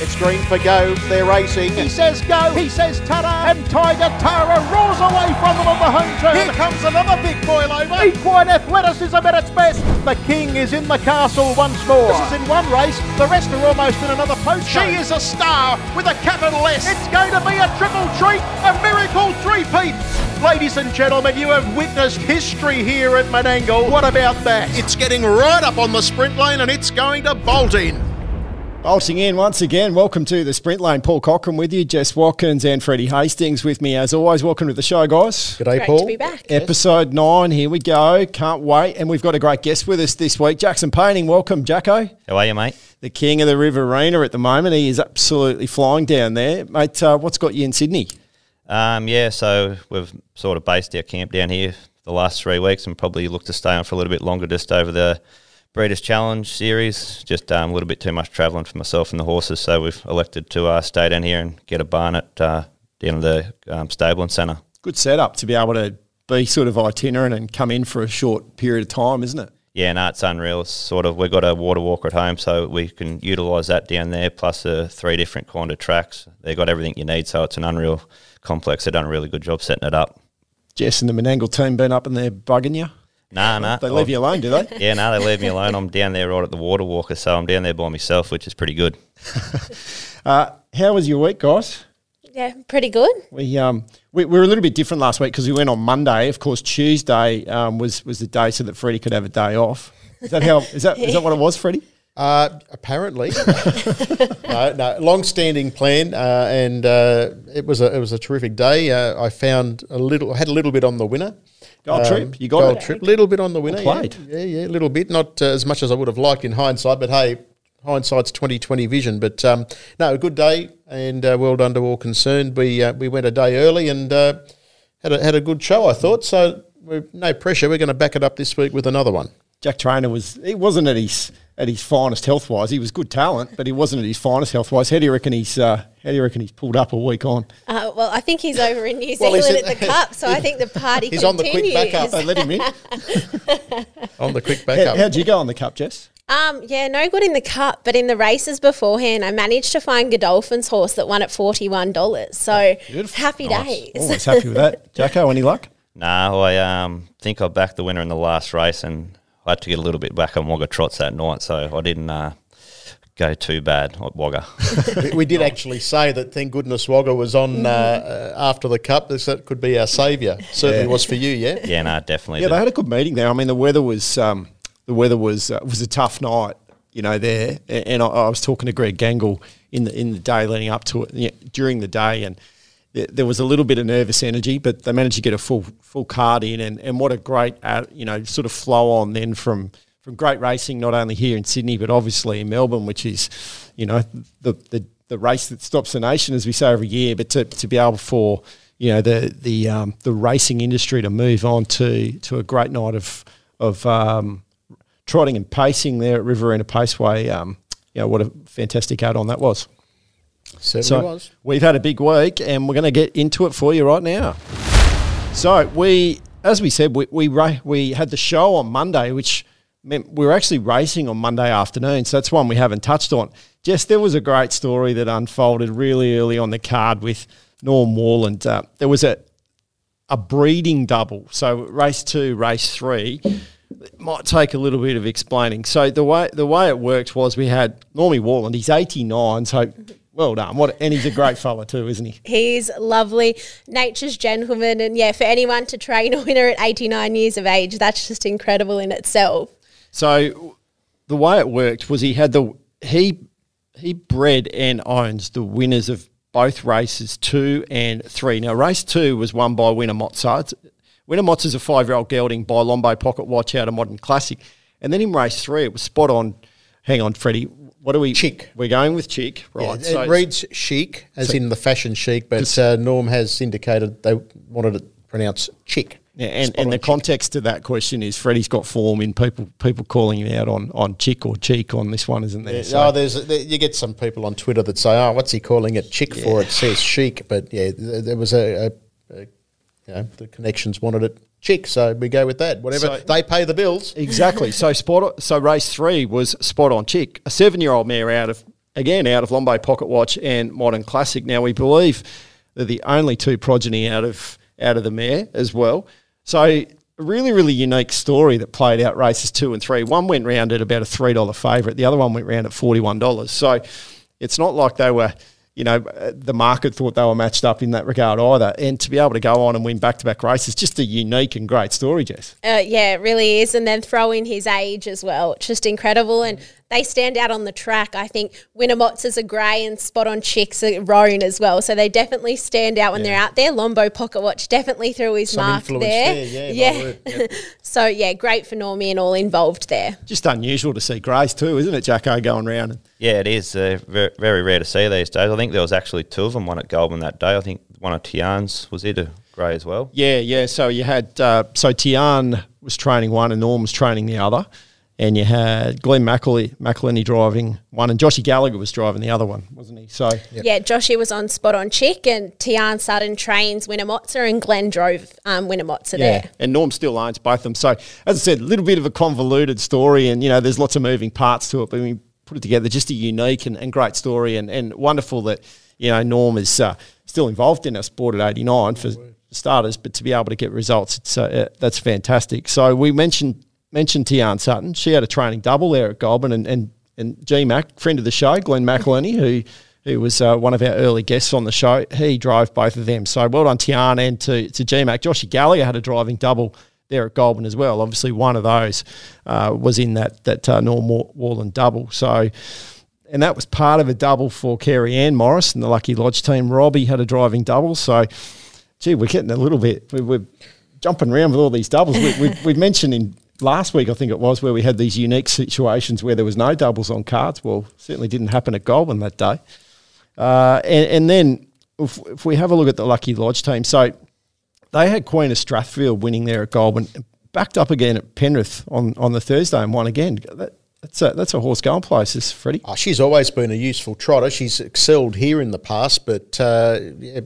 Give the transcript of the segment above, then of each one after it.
It's green for go. They're racing. He says go. He says ta And Tiger Tara roars away from them on the home turn. Here comes another big boil over. Equine athleticism at its best. The king is in the castle once more. This is in one race. The rest are almost in another post. She is a star with a capital S. It's going to be a triple treat, a miracle three-peat. Ladies and gentlemen, you have witnessed history here at Menangle. What about that? It's getting right up on the sprint lane and it's going to bolt in. Bolting in once again. Welcome to the Sprint Lane. Paul Cochran with you, Jess Watkins and Freddie Hastings with me as always. Welcome to the show, guys. Good day, Paul. to be back. Episode nine, here we go. Can't wait. And we've got a great guest with us this week, Jackson Painting. Welcome, Jacko. How are you, mate? The king of the Riverina at the moment. He is absolutely flying down there. Mate, uh, what's got you in Sydney? Um, yeah, so we've sort of based our camp down here the last three weeks and probably look to stay on for a little bit longer just over the Breeders' Challenge series. Just um, a little bit too much travelling for myself and the horses, so we've elected to uh, stay down here and get a barn at uh, down at the um, stable and centre. Good setup to be able to be sort of itinerant and come in for a short period of time, isn't it? Yeah, no, it's unreal. It's sort of we've got a water walker at home, so we can utilise that down there. Plus the three different kind of tracks. They've got everything you need, so it's an unreal complex. They've done a really good job setting it up. Jess and the Menangle team been up in they're bugging you. Nah, nah. They leave you alone, do they? Yeah, no, they leave me alone. I'm down there right at the water walker, so I'm down there by myself, which is pretty good. Uh, how was your week, guys? Yeah, pretty good. We um we, we were a little bit different last week because we went on Monday. Of course, Tuesday um, was was the day so that Freddie could have a day off. Is that how? Is that is that what it was, Freddie? Uh, apparently, no, no, long-standing plan, uh, and uh, it was a it was a terrific day. Uh, I found a little, had a little bit on the winner. Gold trip, you got gold it. trip, little bit on the winner. Well played. Yeah, yeah, yeah, a little bit, not uh, as much as I would have liked in hindsight, but hey, hindsight's twenty twenty vision. But um, no, a good day, and uh, well done to all concerned. We uh, we went a day early and uh, had a had a good show. I thought so. We're, no pressure. We're going to back it up this week with another one. Jack Trainor was he wasn't at his at his finest health wise. He was good talent, but he wasn't at his finest health wise. How do you reckon he's uh, how do you reckon he's pulled up a week on? Uh, well, I think he's over in New Well, Zealand in- at the Cup, so I think the party He's on the quick continues. backup. They let him in. On the quick backup. how'd you go on the cup, Jess? Um, yeah, no good in the Cup, but in the races beforehand, I managed to find Godolphin's horse that won at forty-one dollars. So happy days. Always happy with that. Jacko, any luck? Nah, I um, think I backed the winner in the last race, and I had to get a little bit back on Wagga trots that night, so I didn't uh, go too bad at Wagga. we, we did actually say that thank goodness Wagga was on uh, uh, after the cup. This that could be our saviour. Certainly was for you, yeah. yeah, no, definitely. Yeah, did. they had a good meeting there. I mean, the weather was um, the weather was uh, was a tough night, you know. There, A- and I, I was talking to Greg Gangle in the in the day leading up to it, yeah, during the day, and th- there was a little bit of nervous energy, but they managed to get a full full card in, and, and what a great uh, you know sort of flow on then from from great racing, not only here in Sydney but obviously in Melbourne, which is you know the the, the race that stops the nation, as we say every year. But to, to be able for you know the the um, the racing industry to move on to to a great night of of um, trotting and pacing there at Riverina Paceway. Um, you know what a fantastic add on that was. Certainly So was. we've had a big week, and we're going to get into it for you right now. So we, as we said, we we ra- we had the show on Monday, which meant we were actually racing on Monday afternoon. So that's one we haven't touched on. Jess, there was a great story that unfolded really early on the card with Norm Warland. Uh, there was a a breeding double. So race two, race three it might take a little bit of explaining. So the way the way it worked was we had Normie Warland. He's eighty nine. So well done. What and he's a great fella too, isn't he? He's lovely, nature's gentleman, and yeah, for anyone to train a winner at 89 years of age, that's just incredible in itself. So the way it worked was he had the he he bred and owns the winners of both races two and three. Now race two was won by Winner Mozart. Winner Mozart is a five year old gelding by Lombo Pocket Watch out of Modern Classic, and then in race three it was spot on. Hang on, Freddie. What are we? Chick. We're going with Chick, Yeah, right? it reads chic, as in the fashion chic, but uh, Norm has indicated they wanted it pronounced chick. Yeah, and, and the context to that question is Freddie's got form in people people calling him out on, on chick or cheek on this one, isn't there? Oh, there's there, you get some people on Twitter that say, "Oh, what's he calling it chick for?" It says chic, but yeah, there was a, a, a you know the connections wanted it chick, so we go with that. Whatever So- they pay the bills. Exactly. So spot. So race three was spot on chick. A seven year old mare out of again out of Lombo Pocket Watch and Modern Classic. Now we believe they're the only two progeny out of out of the mare as well. So really, really unique story that played out races two and three. One went round at about a three dollar favourite. The other one went round at forty one dollars. So it's not like they were you know, the market thought they were matched up in that regard either. And to be able to go on and win back to back races, just a unique and great story, Jess. Uh, yeah, it really is. And then throw in his age as well. Just incredible. And they stand out on the track. I think Winnamots a grey and Spot on Chicks a roan as well. So they definitely stand out when yeah. they're out there. Lombo Pocket Watch definitely threw his Some mark there. there. Yeah. yeah. Yep. so, yeah, great for Normie and all involved there. Just unusual to see greys too, isn't it, Jacko, going around? Yeah, it is. Uh, very, very rare to see these days. I think there was actually two of them, one at Goulburn that day. I think one of Tian's was it a grey as well? Yeah, yeah. So you had, uh, so Tian was training one and Norm was training the other and you had Glenn McElhinney driving one, and Joshy Gallagher was driving the other one, wasn't he? So yep. yeah, Joshy was on spot on chick, and Tian Sutton trains Winnemotzer, and Glenn drove um, Winnemotzer yeah. there. And Norm still owns both of them. So as I said, a little bit of a convoluted story, and you know, there's lots of moving parts to it, but we put it together, just a unique and, and great story, and, and wonderful that you know Norm is uh, still involved in our sport at 89 for starters, but to be able to get results, it's uh, that's fantastic. So we mentioned mentioned Tian Sutton. She had a training double there at Goulburn, and and, and G Mac, friend of the show, Glenn McElhinney, who who was uh, one of our early guests on the show. He drove both of them. So well done, Tian, and to to G Mac. Joshy Gallagher had a driving double there at Goulburn as well. Obviously, one of those uh, was in that that uh, Norm Worland double. So. And that was part of a double for Carrie Ann Morris and the Lucky Lodge team. Robbie had a driving double. So, gee, we're getting a little bit, we're, jumping around with all these doubles. We, we, we mentioned in last week, I think it was, where we had these unique situations where there was no doubles on cards. Well, certainly didn't happen at Goulburn that day. Uh, and, and, then if, if, we have a look at the Lucky Lodge team, so they had Queen of Strathfield winning there at Goulburn, backed up again at Penrith on, on the Thursday and won again. That, that's a, that's a horse going places, Freddie. Oh, she's always been a useful trotter. She's excelled here in the past, but uh,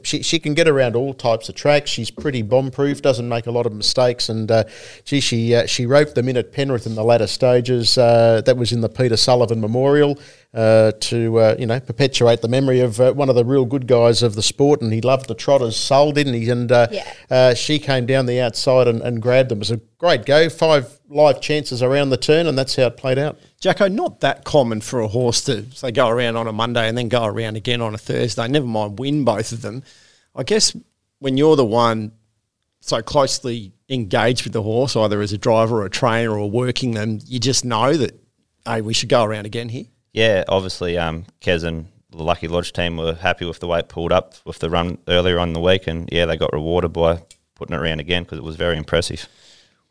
she, she can get around all types of tracks. She's pretty bomb proof, doesn't make a lot of mistakes, and uh, gee, she uh, she roped them in at Penrith in the latter stages. Uh, that was in the Peter Sullivan Memorial uh, to uh, you know perpetuate the memory of uh, one of the real good guys of the sport, and he loved the trotter's soul, didn't he? And uh, yeah. Uh, she came down the outside and, and, grabbed them. It was a great go, five live chances around the turn, and that's how it played out. Jacko, not that common for a horse to say go around on a Monday and then go around again on a Thursday. Never mind win both of them. I guess when you're the one so closely engaged with the horse, either as a driver or a trainer or working them, you just know that hey, we should go around again here yeah, obviously, um, Kez and the Lucky Lodge team were happy with the way it pulled up with the run earlier on in the week, and yeah, they got rewarded by putting it around again because it was very impressive.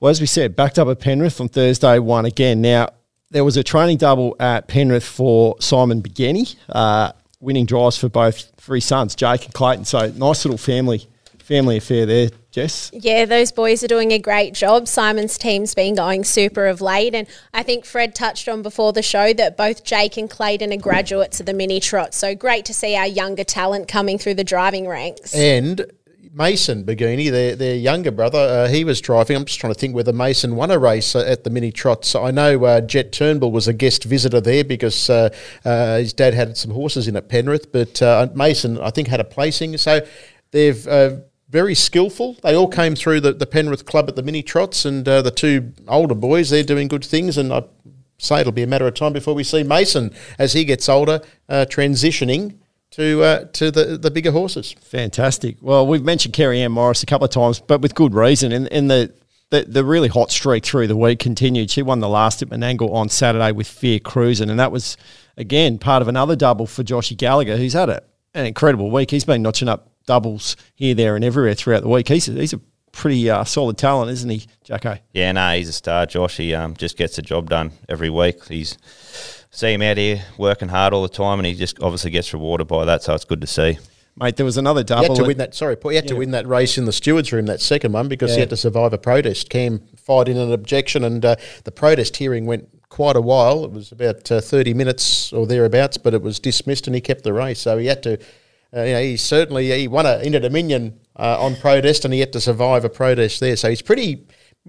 Well, as we said, backed up at Penrith on Thursday, won again. Now, there was a training double at Penrith for Simon Begeni, uh, winning drives for both three sons, Jake and Clayton. So, nice little family family affair there, Jess. Yeah, those boys are doing a great job. Simon's team's been going super of late, and I think Fred touched on before the show that both Jake and Clayton are graduates of the mini trot. So great to see our younger talent coming through the driving ranks. And Mason Begini, their, their younger brother, uh, he was driving. I'm just trying to think whether Mason won a race at the mini trots. I know uh, Jet Turnbull was a guest visitor there because uh, uh his dad had some horses in at Penrith, but uh, Mason, I think, had a placing. So they've uh, very skillful. They all came through the, the Penrith club at the mini trots, and uh, the two older boys, they're doing good things. And I say it'll be a matter of time before we see Mason as he gets older uh, transitioning to uh, to the the bigger horses. Fantastic. Well, we've mentioned Kerry Ann Morris a couple of times, but with good reason. And, and the, the the really hot streak through the week continued. She won the last at Menangle on Saturday with Fear Cruising, and that was again part of another double for Joshy Gallagher, who's had a, an incredible week. He's been notching up doubles here, there, and everywhere throughout the week. He's a, he's a pretty uh, solid talent, isn't he, Jacko? Yeah, no, he's a star, Josh. He um, just gets the job done every week. He's see him out here working hard all the time, and he just obviously gets rewarded by that. So it's good to see. Mate, there was another double. He had to win that. Sorry, Paul. He had yeah. to win that race in the stewards' room, that second one, because yeah. he had to survive a protest. Cam fired in an objection, and uh, the protest hearing went quite a while. It was about uh, thirty minutes or thereabouts, but it was dismissed, and he kept the race. So he had to uh, you know, he certainly he won a Inter Dominion uh, on protest, and he had to survive a protest there. So he's pretty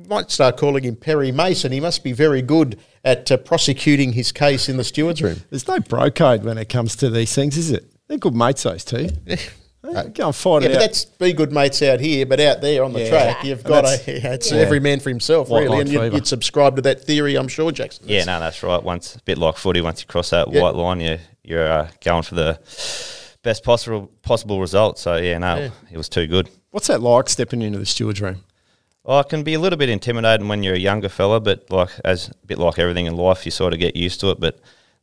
might start calling him Perry Mason. He must be very good at uh, prosecuting his case in the stewards' room. There's no bro code when it comes to these things, is it? They're good mates, those two. Go and fight Yeah, it but out. that's be good mates out here, but out there on the Yeah. track, you've got that's- to. It's Yeah. every man for himself, White really, line and you'd, fever. you'd subscribe to that theory, I'm sure, Jackson. Yeah, no, that's right. Once a bit like footy, once you cross that Yeah. white line, you you're uh, going for the best possible possible result. So yeah, no, Yeah. it was too good. What's that like stepping into the steward's room? Oh, it can be a little bit intimidating when you're a younger fella, but like as a bit like everything in life, you sort of get used to it. But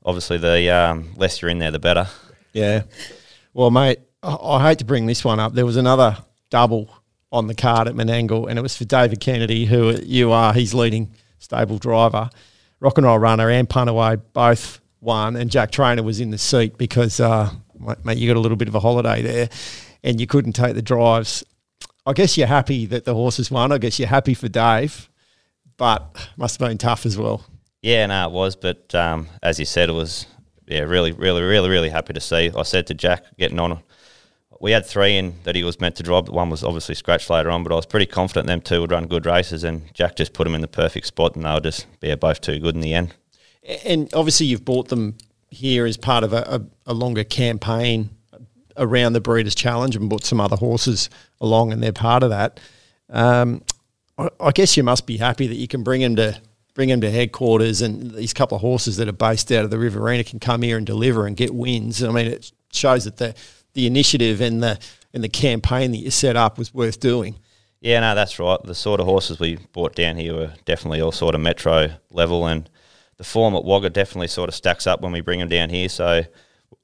obviously, the um, less you're in there, the better. Yeah. Well, mate, I, I hate to bring this one up. There was another double on the card at Menangle, and it was for David Kennedy, who you are. He's leading stable driver. Rock and Roll Runner and Punaway both won, and Jack Trainor was in the seat because, uh, mate, you got a little bit of a holiday there, and you couldn't take the drives. I guess you're happy that the horses won. I guess you're happy for Dave, but must have been tough as well. Yeah, no, it was. But um, as you said, it was yeah, really, really, really, really happy to see. I said to Jack getting on. We had three in that he was meant to drive, one was obviously scratched later on. But I was pretty confident them two would run good races, and Jack just put them in the perfect spot, and they were just yeah, both too good in the end. And obviously, you've bought them here as part of a, a, a longer campaign around the Breeders' Challenge and brought some other horses along, and they're part of that. Um, I, I guess you must be happy that you can bring them to bring them to headquarters, and these couple of horses that are based out of the Riverina can come here and deliver and get wins. I mean, it shows that the the initiative and the and the campaign that you set up was worth doing. Yeah, no, that's right. The sort of horses we brought down here were definitely all sort of metro level, and the form at Wagga definitely sort of stacks up when we bring them down here. So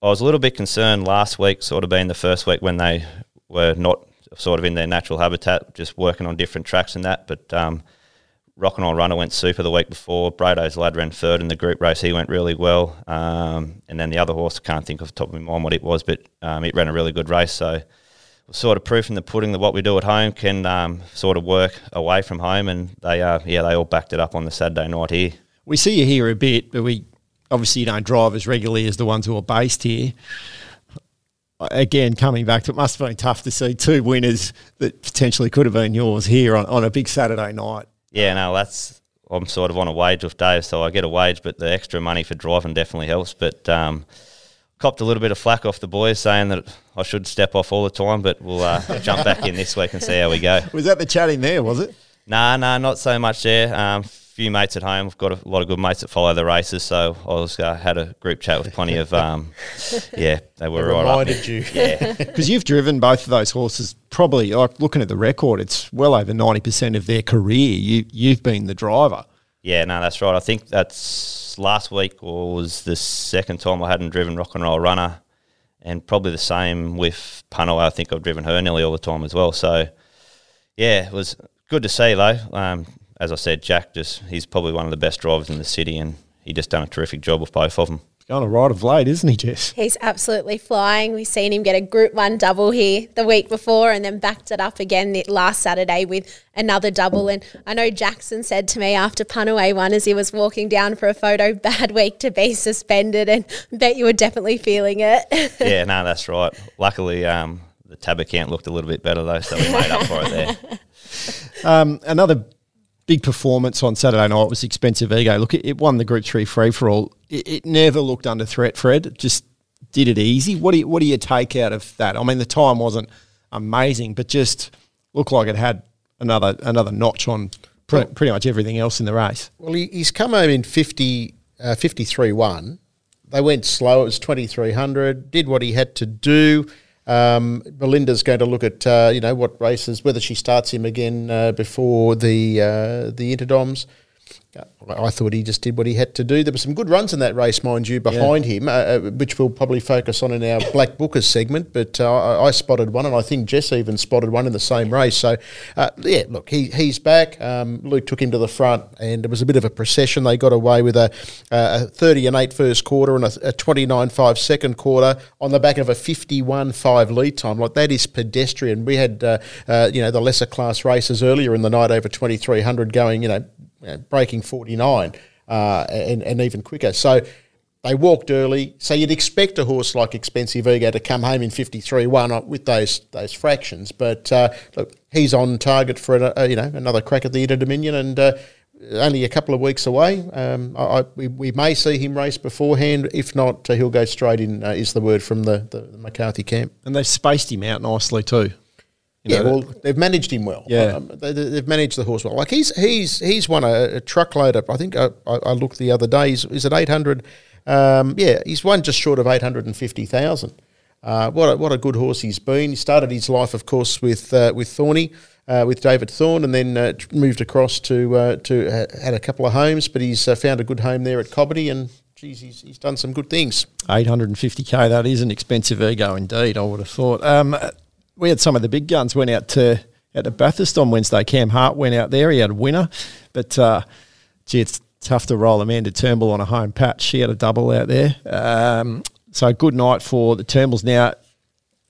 I was a little bit concerned last week, sort of being the first week when they were not sort of in their natural habitat, just working on different tracks and that. But um, Rock and Roll Runner went super the week before. Brado's lad ran third in the group race. He went really well. Um, and then the other horse, I can't think off the top of my mind what it was, but um, it ran a really good race. So sort of proof in the pudding that what we do at home can um, sort of work away from home, and they uh, yeah they all backed it up on the Saturday night here. We see you here a bit, but we obviously you don't drive as regularly as the ones who are based here. Again, coming back to it, must have been tough to see two winners that potentially could have been yours here on, on a big Saturday night. Yeah, no, that's I'm sort of on a wage with Dave, so I get a wage, but the extra money for driving definitely helps. But um, copped a little bit of flack off the boys saying that I should step off all the time, but we'll uh, jump back in this week and see how we go. Was that the chat in there, was it? Nah, nah, not so much there. Um, few mates at home. We've got a lot of good mates that follow the races, so I was uh, had a group chat with plenty of um, yeah, they were They right up reminded there. you. Yeah, Because you've driven both of those horses probably, like looking at the record, it's well over 90% of their career. You, you've been the driver. yeah, no, that's right. I think that's last week or was the second time I hadn't driven Rock and Roll Runner, and probably the same with Puno. I think I've driven her nearly all the time as well. So yeah, it was good to see though. Um, as I said, Jack just he's probably one of the best drivers in the city, and he just done a terrific job with both of them. He's going a ride of late, isn't he, Jess? He's absolutely flying. We've seen him get a Group One double here the week before, and then backed it up again last Saturday with another double. And I know Jackson said to me after Punaway won, as he was walking down for a photo, "Bad week to be suspended," and bet you were definitely feeling it. yeah, no, that's right. Luckily, um, the tab account looked a little bit better though, so we made up for it there. Um, another big performance on Saturday night was Expensive Ego. Look, it, it won the Group 3 free for all. It, it never looked under threat, Fred. Just did it easy. What do, you, what do you take out of that? I mean, the time wasn't amazing, but just looked like it had another another notch on pre- pretty much everything else in the race. Well, he, he's come home in 50, uh, 53 1. They went slow. It was 2300. Did what he had to do. Um, Belinda's going to look at uh, you know what races, whether she starts him again uh, before the uh, the Interdoms. I thought he just did what he had to do. There were some good runs in that race, mind you, behind him, uh, uh, which we'll probably focus on in our Black Bookers segment. But uh, I, I spotted one, and I think Jess even spotted one in the same race. So, uh, yeah, look, he, he's back. Um, Luke took him to the front, and it was a bit of a procession. They got away with a, a 30 and 8 first quarter and a, a 29 5 second quarter on the back of a 51 5 lead time. Like, that is pedestrian. We had, uh, uh, you know, the lesser class races earlier in the night over 2300 going, you know, you know, breaking 49 uh, and, and even quicker. So they walked early, so you'd expect a horse like Expensive Ego to come home in 53-1 with those those fractions. But uh, look, he's on target for a, a, you know another crack at the Inter Dominion, and uh, only a couple of weeks away. Um, I, I, we, we may see him race beforehand. If not, uh, he'll go straight in. Uh, is the word from the, the, McCarthy camp, and they've spaced him out nicely too. You yeah, well, they've managed him well. Yeah, um, they, have managed the horse well. Like he's he's he's won a, a truckload of. I think I, I, looked the other day. Is, is it eight hundred? Um, yeah, he's won just short of eight hundred and fifty thousand. Uh, what a, what a good horse he's been. He started his life, of course, with uh, with Thorny uh, with David Thorn, and then uh, moved across to uh, to uh, had a couple of homes, but he's uh, found a good home there at Cobbity, and geez, he's, he's done some good things. 850k, that is an expensive ego indeed. I would have thought. Um, we had some of the big guns went out to out to Bathurst on Wednesday. Cam Hart went out there; he had a winner, but uh, gee, it's tough to roll Amanda Turnbull on a home patch. She had a double out there. Um, so good night for the Turnbulls. Now,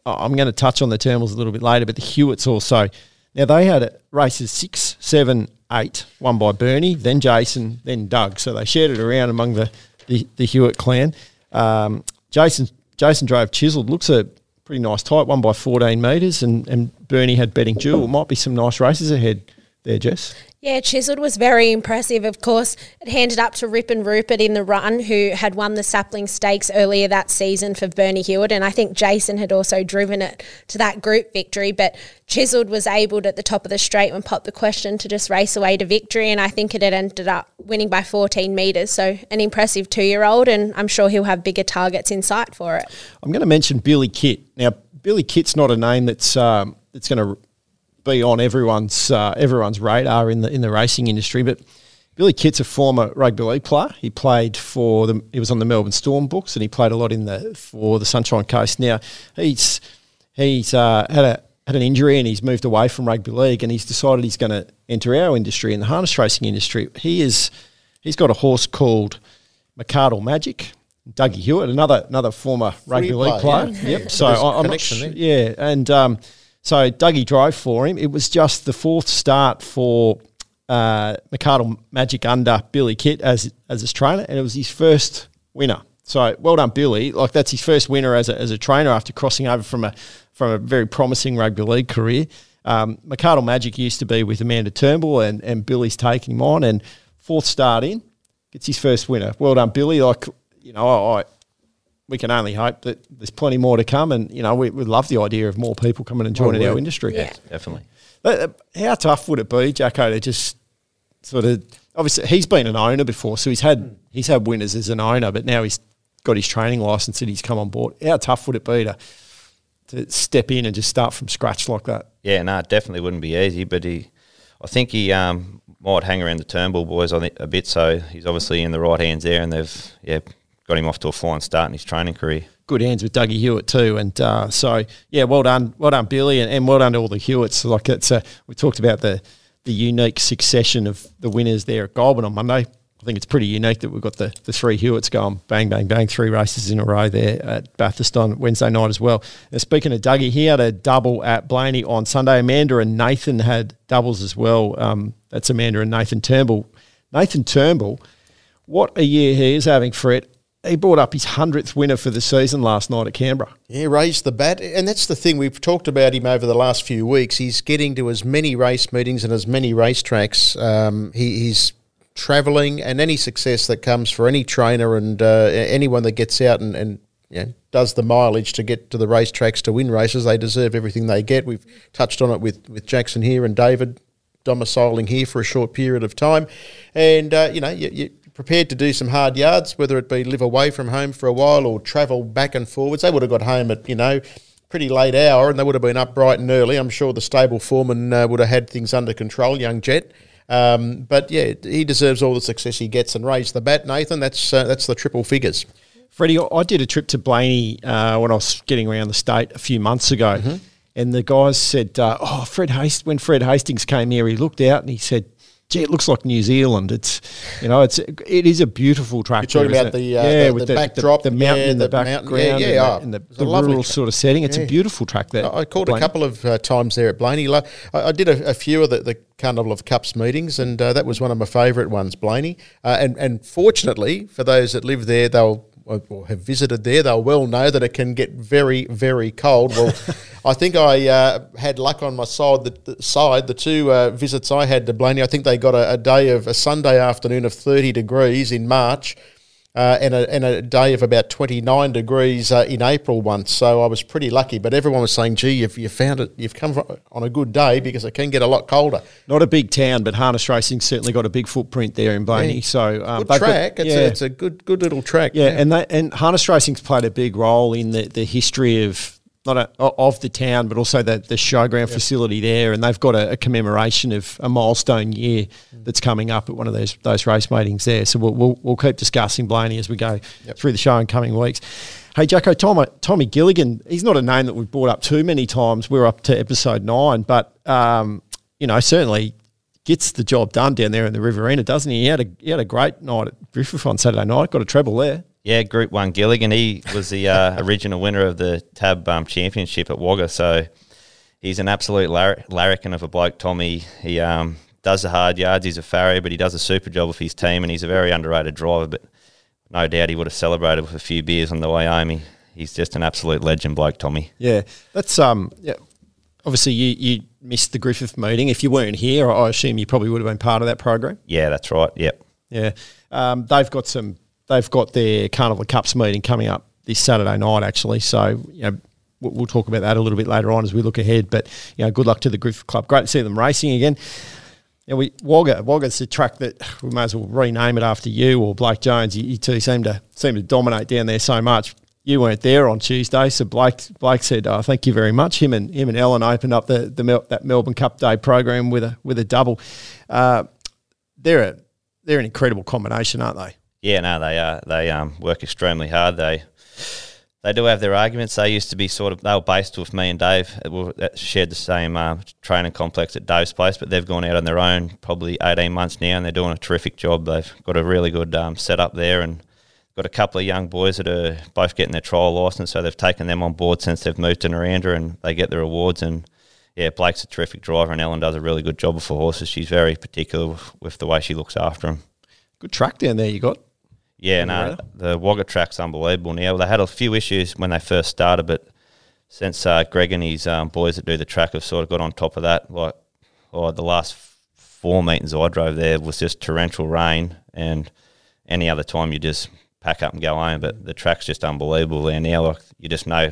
I'm going to touch on the Turnbulls a little bit later, but the Hewitts also now they had races six, seven, eight, one by Bernie, then Jason, then Doug. So they shared it around among the the, the Hewitt clan. Um, Jason Jason drove Chiseled. Looks a pretty nice tight one by fourteen metres, and and Bernie had betting jewel. Might be some nice races ahead there, Jess. Yeah, Chiseled was very impressive. Of course, it handed up to Rip and Rupert in the run, who had won the Sapling Stakes earlier that season for Bernie Hewitt. And I think Jason had also driven it to that group victory. But Chiseled was able at the top of the straight when popped the question to just race away to victory. And I think it had ended up winning by 14 metres. So an impressive two year old. And I'm sure he'll have bigger targets in sight for it. I'm going to mention Billy Kitt. Now, Billy Kitt's not a name that's, um, that's going to be on everyone's uh, everyone's radar in the in the racing industry. But Billy Kitt's a former rugby league player. He played for the he was on the Melbourne Storm books and he played a lot in the for the Sunshine Coast. Now he's he's uh, had a had an injury and he's moved away from rugby league and he's decided he's going to enter our industry in the harness racing industry. He is he's got a horse called McArdle Magic. Dougie Hewitt, another another former rugby league player. Yeah. Yep. So I, am not. Yeah, and um, so Dougie drove for him. It was just the fourth start for uh, McArdle Magic under Billy Kitt as as his trainer, and it was his first winner. So well done, Billy. Like that's his first winner as a, as a trainer after crossing over from a from a very promising rugby league career. Um, McArdle Magic used to be with Amanda Turnbull, and, and Billy's taking him on. And fourth start in, gets his first winner. Well done, Billy. Like you know, I, we can only hope that there's plenty more to come. And, you know, we, would love the idea of more people coming and joining our industry. Yeah, definitely. Uh, how tough would it be, Jacko, to just sort of obviously he's been an owner before, so he's had he's had winners as an owner, but now he's got his training license and he's come on board. How tough would it be to to step in and just start from scratch like that? Yeah, no, it definitely wouldn't be easy, but he, I think he um, might hang around the Turnbull boys a bit. So he's obviously in the right hands there, and they've yeah got him off to a flying start in his training career. Good hands with Dougie Hewitt too, and uh, so yeah, well done, well done, Billy, and, and well done to all the Hewitts. Like it's, uh, we talked about the the unique succession of the winners there at Goulburn on Monday. I think it's pretty unique that we've got the, the three Hewitts going bang, bang, bang, three races in a row there at Bathurst on Wednesday night as well. And speaking of Dougie, he had a double at Blayney on Sunday. Amanda and Nathan had doubles as well. Um, that's Amanda and Nathan Turnbull. Nathan Turnbull, what a year he is having for it he brought up his hundredth winner for the season last night at Canberra. Yeah, raised the bat, and that's the thing we've talked about him over the last few weeks. He's getting to as many race meetings and as many racetracks. Um, he, he's travelling, and any success that comes for any trainer and uh, anyone that gets out and, and does the mileage to get to the racetracks to win races, they deserve everything they get. We've touched on it with with Jackson here and David domiciling here for a short period of time, and uh, you know you, you prepared to do some hard yards, whether it be live away from home for a while or travel back and forwards. They would have got home at, you know, pretty late hour and they would have been up bright and early. I'm sure the stable foreman uh, would have had things under control, young Jet. Um, but yeah, he deserves all the success he gets and raise the bat, Nathan. That's uh, that's the triple figures. Freddie, I did a trip to Blayney uh, when I was getting around the state a few months ago, mm-hmm. and the guys said, uh, "Oh, Fred Hastings." when Fred Hastings came here, he looked out and he said, gee, it looks like New Zealand. It's you know, it's it is a beautiful track. You're talking about the uh, yeah, the, with the, the backdrop, the, the, mountain yeah, in the, background, yeah, yeah, and the, the, rural sort of setting. It's yeah. a beautiful track there. I called Blayney. a couple of uh, times there at Blayney. I, I did a, a, few of the, the Carnival of Cups meetings, and uh, that was one of my favourite ones, Blayney. Uh, and and fortunately for those that live there, they'll or have visited there, they'll well know that it can get very, very cold. Well, I think I uh, had luck on my side. The, the side, the two uh, visits I had to Blayney, I think they got a, a day of a Sunday afternoon of 30 degrees in March uh, and, a, and a day of about 29 degrees uh, in April once. So I was pretty lucky. But everyone was saying, gee, you've, you found it, you've come on a good day because it can get a lot colder. Not a big town, but harness racing certainly got a big footprint there in Blayney. Yeah. So um, good track. Got, it's, yeah. a, it's a good good little track. Yeah, yeah. and they, and harness racing's played a big role in the, the history of not a, of the town, but also the, the showground facility there. And they've got a, a, commemoration of a milestone year that's coming up at one of those those race meetings there. So we'll, we'll, we'll keep discussing Blayney as we go yep. through the show in coming weeks. Hey, Jacko, Tommy, Tommy Gilligan, he's not a name that we've brought up too many times. We're up to episode nine, but, um, you know, certainly gets the job done down there in the Riverina, doesn't he? He had a, he had a great night at Griffith on Saturday night, got a treble there. Yeah, Group One Gilligan. He was the uh, original winner of the Tab um, Championship at Wagga. So he's an absolute lar- larrikin of a bloke. Tommy. He um, does the hard yards. He's a farrier, but he does a super job with his team, and he's a very underrated driver. But no doubt he would have celebrated with a few beers on the way home. He, he's just an absolute legend, bloke. Tommy. Yeah, that's um. Yeah, obviously you you missed the Griffith meeting. If you weren't here, I assume you probably would have been part of that program. Yeah, that's right. Yep. Yeah, um, they've got some they've got their Carnival Cups meeting coming up this Saturday night, actually. So, you know, we'll talk about that a little bit later on as we look ahead. But, you know, good luck to the Griffith Club. Great to see them racing again. And we, Wagga, Wagga's the track that we may as well rename it after you or Blake Jones. You, you two seem to seem to dominate down there so much. You weren't there on Tuesday, so Blake Blake said, oh, "Thank you very much." Him and him and Ellen opened up the, the Mel, that Melbourne Cup Day program with a with a double. Uh, they're a they're an incredible combination, aren't they? Yeah, no, they are. They um, work extremely hard. They they do have their arguments. They used to be sort of they were based with me and Dave. That shared the same uh, training complex at Dave's place, but they've gone out on their own probably eighteen months now, and they're doing a terrific job. They've got a really good um, setup there, and got a couple of young boys that are both getting their trial license. So they've taken them on board since they've moved to Narrandera, and they get their awards. And yeah, Blake's a terrific driver, and Ellen does a really good job for horses. She's very particular with the way she looks after them. Good track down there you got. Yeah, no, the Wagga track's unbelievable now. They had a few issues when they first started, but since uh, Greg and his um, boys that do the track have sort of got on top of that, like oh, the last four meetings I drove there was just torrential rain, and any other time you just pack up and go home. But the track's just unbelievable there now. Like you just know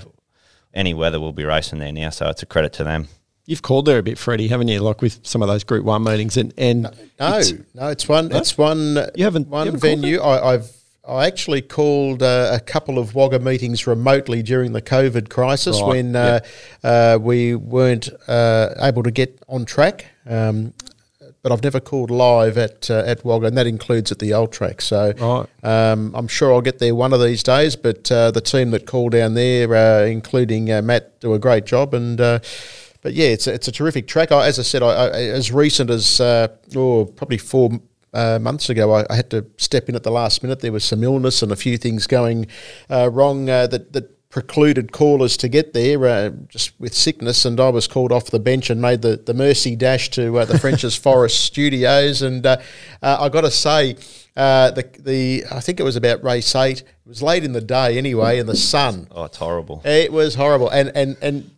any weather will be racing there now, so it's a credit to them. You've called there a bit, Freddie, haven't you? Like with some of those Group One meetings, and and no, it's, no, it's one, no? it's one. You haven't one you haven't venue. I, I've I actually called uh, a couple of Wagga meetings remotely during the COVID crisis right. when uh, uh, we weren't uh, able to get on track. Um, but I've never called live at uh, at Wagga, and that includes at the old track. So right. um, I'm sure I'll get there one of these days. But uh, the team that called down there, including Matt, do a great job. And but yeah, it's a, it's a terrific track. I, as I said, I, I, as recent as oh, probably four uh, months ago, I, I, had to step in at the last minute. There was some illness and a few things going uh, wrong uh, that that precluded callers to get there uh, just with sickness, and I was called off the bench and made the, the mercy dash to uh, the French's Forest Studios. And uh, I got to say, the the I think it was about race eight. It was late in the day anyway, in the sun. Oh, it's horrible. It was horrible, and and and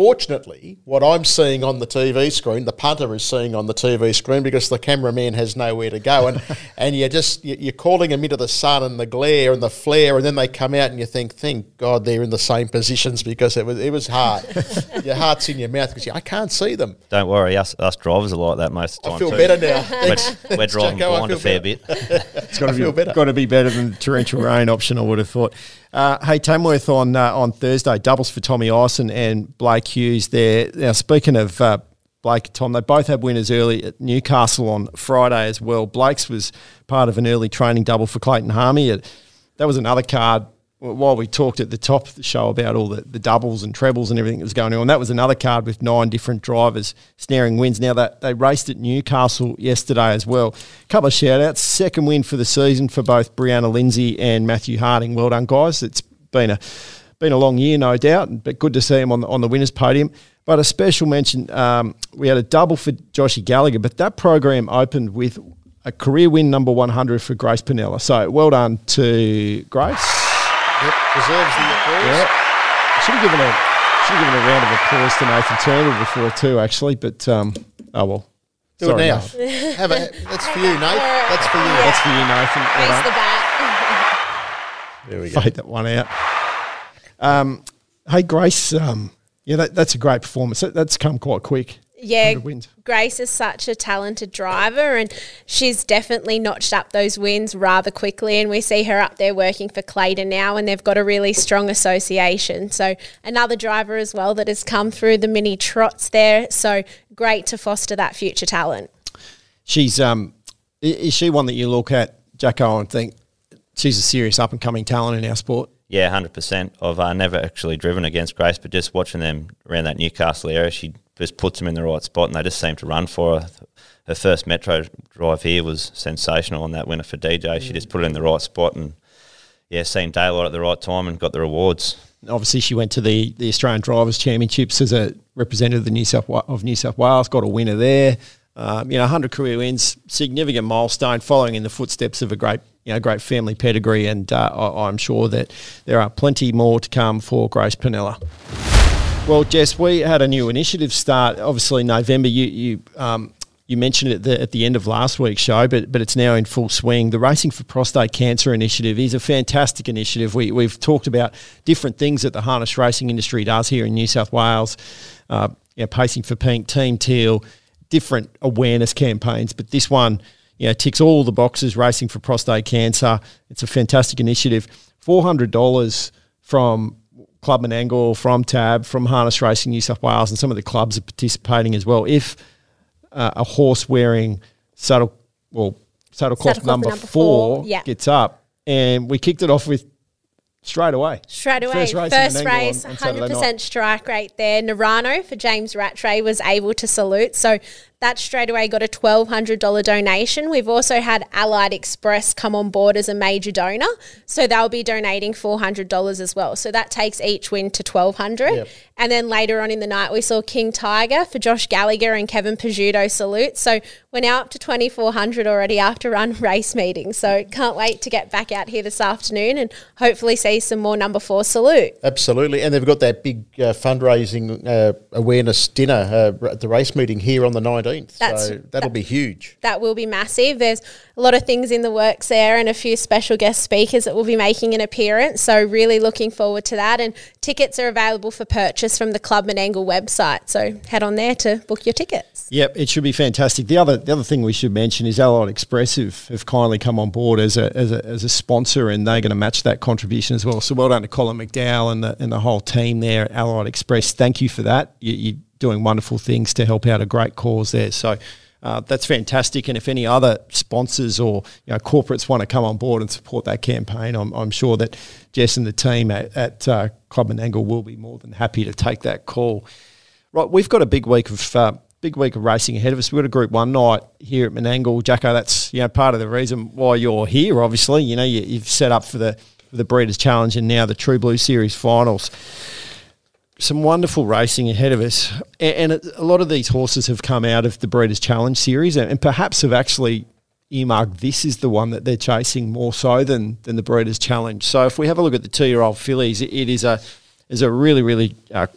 Fortunately, what I'm seeing on the TV screen, the punter is seeing on the TV screen because the cameraman has nowhere to go, and and you're just you're calling them into the sun and the glare and the flare, and then they come out and you think, thank God they're in the same positions because it was it was hard. your heart's in your mouth because I can't see them. Don't worry, us us drivers are like that most of the time. I feel too. better now. we're, we're driving Jacko, blind a fair bit. it's got to be got to be better than the torrential rain option. I would have thought. Uh, hey, Tamworth on uh, on Thursday, doubles for Tommy Ison and Blake Hughes there. Now, speaking of uh, Blake and Tom, they both had winners early at Newcastle on Friday as well. Blake's was part of an early training double for Clayton Harmey. That was another card while we talked at the top of the show about all the, the doubles and trebles and everything that was going on, that was another card with nine different drivers snaring wins. Now that they raced at Newcastle yesterday as well. A couple of shout outs. Second win for the season for both Brianna Lindsay and Matthew Harding. Well done, guys. It's been a been a long year, no doubt, but good to see him on the, on the winners' podium. But a special mention, um, we had a double for Joshy Gallagher, but that program opened with a career win number 100 for Grace Panella. So well done to Grace. Yep, deserves the applause. Yeah. Should have given a should have given a round of applause to Nathan Turner before too, actually. But um, oh well. Do Sorry, it now. Have a, that's for you, Nate. That's for you. Yeah. That's for you, Nathan. Well Raise done. the bat. There we go. fade that one out. Um, hey, Grace. Um, yeah, that, that's a great performance. That, that's come quite quick. Yeah, 100. Grace is such a talented driver, and she's definitely notched up those wins rather quickly. And we see her up there working for Clayton now, and they've got a really strong association. So another driver as well that has come through the mini trots there. So great to foster that future talent. She's um, is she one that you look at, Jacko, and think she's a serious up and coming talent in our sport? Yeah, hundred percent. I've uh, never actually driven against Grace, but just watching them around that Newcastle area, she just puts them in the right spot, and they just seem to run for her. Her first Metro drive here was sensational, and that winner for DJ, she just put it in the right spot, and yeah, seen daylight at the right time and got the rewards. Obviously, she went to the, the Australian Drivers' Championships as a representative of the New South of New South Wales. Got a winner there. Um, you know, 100 career wins, significant milestone, following in the footsteps of a great, you know, great family pedigree. And uh, I, I'm sure that there are plenty more to come for Grace Panella. Well, Jess, we had a new initiative start. Obviously, November. You you um, you mentioned it at the, at the end of last week's show, but but it's now in full swing. The Racing for Prostate Cancer initiative is a fantastic initiative. We we've talked about different things that the harness racing industry does here in New South Wales. Uh, you know, pacing for pink, Team Teal, different awareness campaigns, but this one. You know, ticks all the boxes. Racing for prostate cancer. It's a fantastic initiative. Four hundred dollars from Club Menangle, from Tab, from Harness Racing New South Wales, and some of the clubs are participating as well. If uh, a horse wearing saddle, well, saddlecloth Saddlecloth number, number four, four, yeah. gets up, and we kicked it off with straight away. Straight away, First first race race, in Menangle on- on 100% strike rate there. Narano for James Rattray was able to salute. So that straight away got a $1,200 donation. We've also had Allied Express come on board as a major donor. So they'll be donating $400 as well. So that takes each win to 1200 Yep. And then later on in the night, we saw King Tiger for Josh Gallagher and Kevin Pizzuto salute. So we're now up to 2400 already after run race meeting. So can't wait to get back out here this afternoon and hopefully see some more number four salute. Absolutely, and they've got that big uh, fundraising uh, awareness dinner uh, at the race meeting here on the nineteenth. That's- So that'll be huge. that will be massive. There's a lot of things in the works there and a few special guest speakers that will be making an appearance. So really looking forward to that. And tickets are available for purchase from the Club Menangle website. So head on there to book your tickets. Yep, it should be fantastic. The other the other thing we should mention is Allied Express have, have kindly come on board as a, as a as a sponsor, and they're going to match that contribution as well. So well done to Colin McDowell and the and the whole team there at Allied Express. Thank you for that. You, you're doing wonderful things to help out a great cause there. So. Uh, that's fantastic, and if any other sponsors or you know corporates want to come on board and support that campaign, I'm, I'm sure that Jess and the team at, at uh, Angle will be more than happy to take that call. Right, we've got a big week of uh, big week of racing ahead of us. We've got a Group One night here at Menangle, Jacko. That's you know part of the reason why you're here. Obviously, you know you, you've set up for the for the Breeders' Challenge and now the True Blue Series finals. Some wonderful racing ahead of us, and a lot of these horses have come out of the Breeders' Challenge series, and perhaps have actually earmarked this is the one that they're chasing more so than than the Breeders' Challenge. So if we have a look at the two-year-old fillies, it, it is a is a really really uh,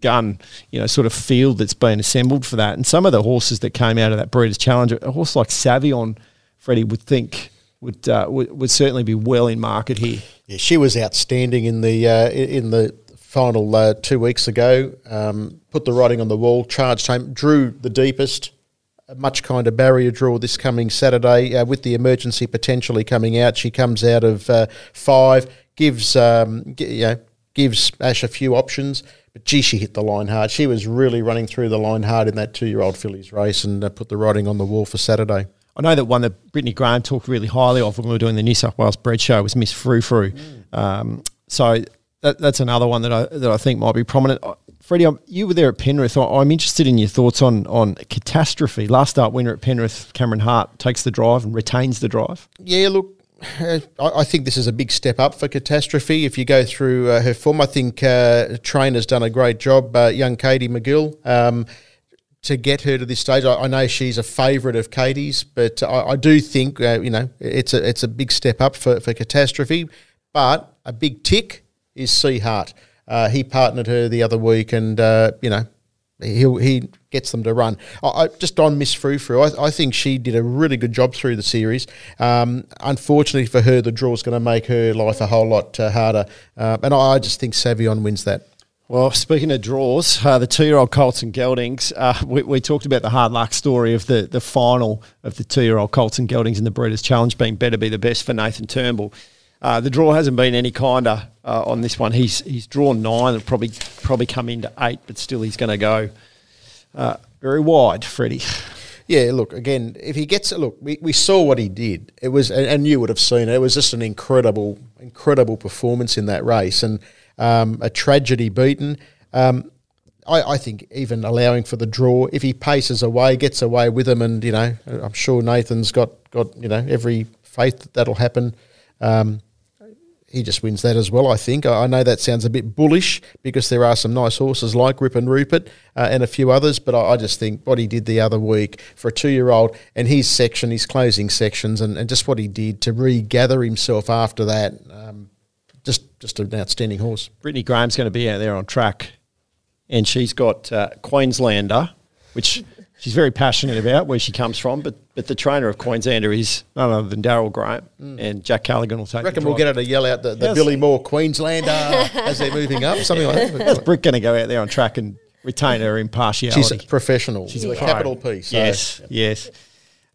gun, you know, sort of field that's been assembled for that. And some of the horses that came out of that Breeders' Challenge, a horse like Savion, Freddie would think would, uh, would would certainly be well in market here. Yeah, she was outstanding in the uh, in the final uh, two weeks ago. Um, put the writing on the wall, charged home, drew the deepest. Much kinder barrier draw this coming Saturday uh, with the emergency potentially coming out. She comes out of uh, five, gives um, gi- you know, gives Ash a few options, but gee, she hit the line hard. She was really running through the line hard in that two-year-old fillies race and uh, put the writing on the wall for Saturday. I know that one that Brittany Graham talked really highly of when we were doing the New South Wales Bread Show was Miss Frou Frou. Um, so that, that's another one that I that I think might be prominent. Uh, Freddie, um, you were there at Penrith. I- I'm interested in your thoughts on on catastrophe. Last start winner at Penrith, Cameron Hart takes the drive and retains the drive. Yeah, look, uh, I, think this is a big step up for Catastrophe. If you go through uh, her form, I think uh, Trainer's done a great job. Uh, young Katie McGill. Um, to get her to this stage, I, I know she's a favourite of Katie's, but I, I do think uh, you know it's a it's a big step up for, for Catastrophe. But a big tick is Sea Heart. Uh, he partnered her the other week, and uh, you know he he gets them to run. I, I, just on Miss Frou Frou, I, I, think she did a really good job through the series. Um, unfortunately for her, the draw is going to make her life a whole lot uh, harder, uh, and I, just think Savion wins that. Well, speaking of draws, uh, the two-year-old Colts and Geldings, uh, we, we, talked about the hard luck story of the, the final of the two-year-old Colts and Geldings in the Breeders' Challenge being better be the best for Nathan Turnbull. Uh, the draw hasn't been any kinder uh, on this one. He's he's drawn nine. It'll probably probably come into eight, but still he's going to go uh, very wide, Freddie. Yeah, look again. If he gets it, look, we, we saw what he did. It was, and you would have seen it. It was just an incredible, incredible performance in that race, and um, a tragedy beaten. Um, I, I, think even allowing for the draw, if he paces away, gets away with him, and you know, I'm sure Nathan's got got you know every faith that that'll happen. Um, he just wins that as well, I think. I, know that sounds a bit bullish because there are some nice horses like Rip and Rupert uh, and a few others, but I, I, just think what he did the other week for a two year old and his section, his closing sections, and, and just what he did to regather himself after that, um, just, just an outstanding horse. Brittany Graham's going to be out there on track, and she's got uh, Queenslander, which she's very passionate about where she comes from, but but the trainer of Queenslander is none other than Daryl Graham, mm. and Jack Callaghan will take. I reckon we'll get her to yell out the, the yes. Billy Moore Queenslander as they're moving up, something like that. Is Brit going to go out there on track and retain her impartiality? She's a professional. She's a capital piece. So. Yes, yes.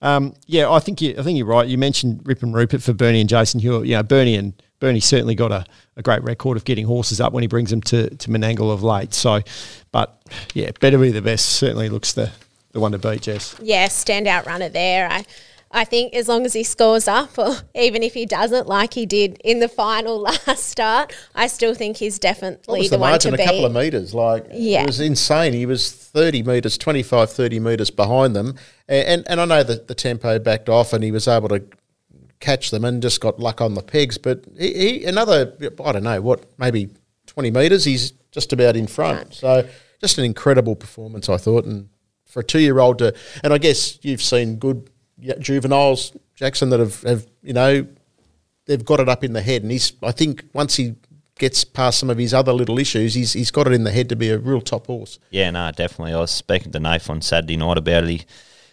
Um, yeah, I think you, I think you're right. You mentioned Rip and Rupert for Bernie and Jason Hewitt. You know, Bernie and Bernie certainly got a, a great record of getting horses up when he brings them to to Menangle of late. So, but yeah, better be the best. Certainly looks the the one to beat, Jess. Yeah, standout runner there. I, I think as long as he scores up, or even if he doesn't, like he did in the final last start, I still think he's definitely the, the one to a beat. A couple of metres, like yeah. it was insane. He was 30 metres, 25, 30 metres behind them, and, and, and I know that the tempo backed off, and he was able to catch them and just got luck on the pegs. But he, he another, I don't know what, maybe 20 metres, he's just about in front. Right. So just an incredible performance, I thought, and for a two year old to, and I guess you've seen good juveniles, Jackson, that have, have, you know, they've got it up in the head. And he's, I think, once he gets past some of his other little issues, he's, he's got it in the head to be a real top horse. Yeah, no, definitely. I was speaking to Nath on Saturday night about it. He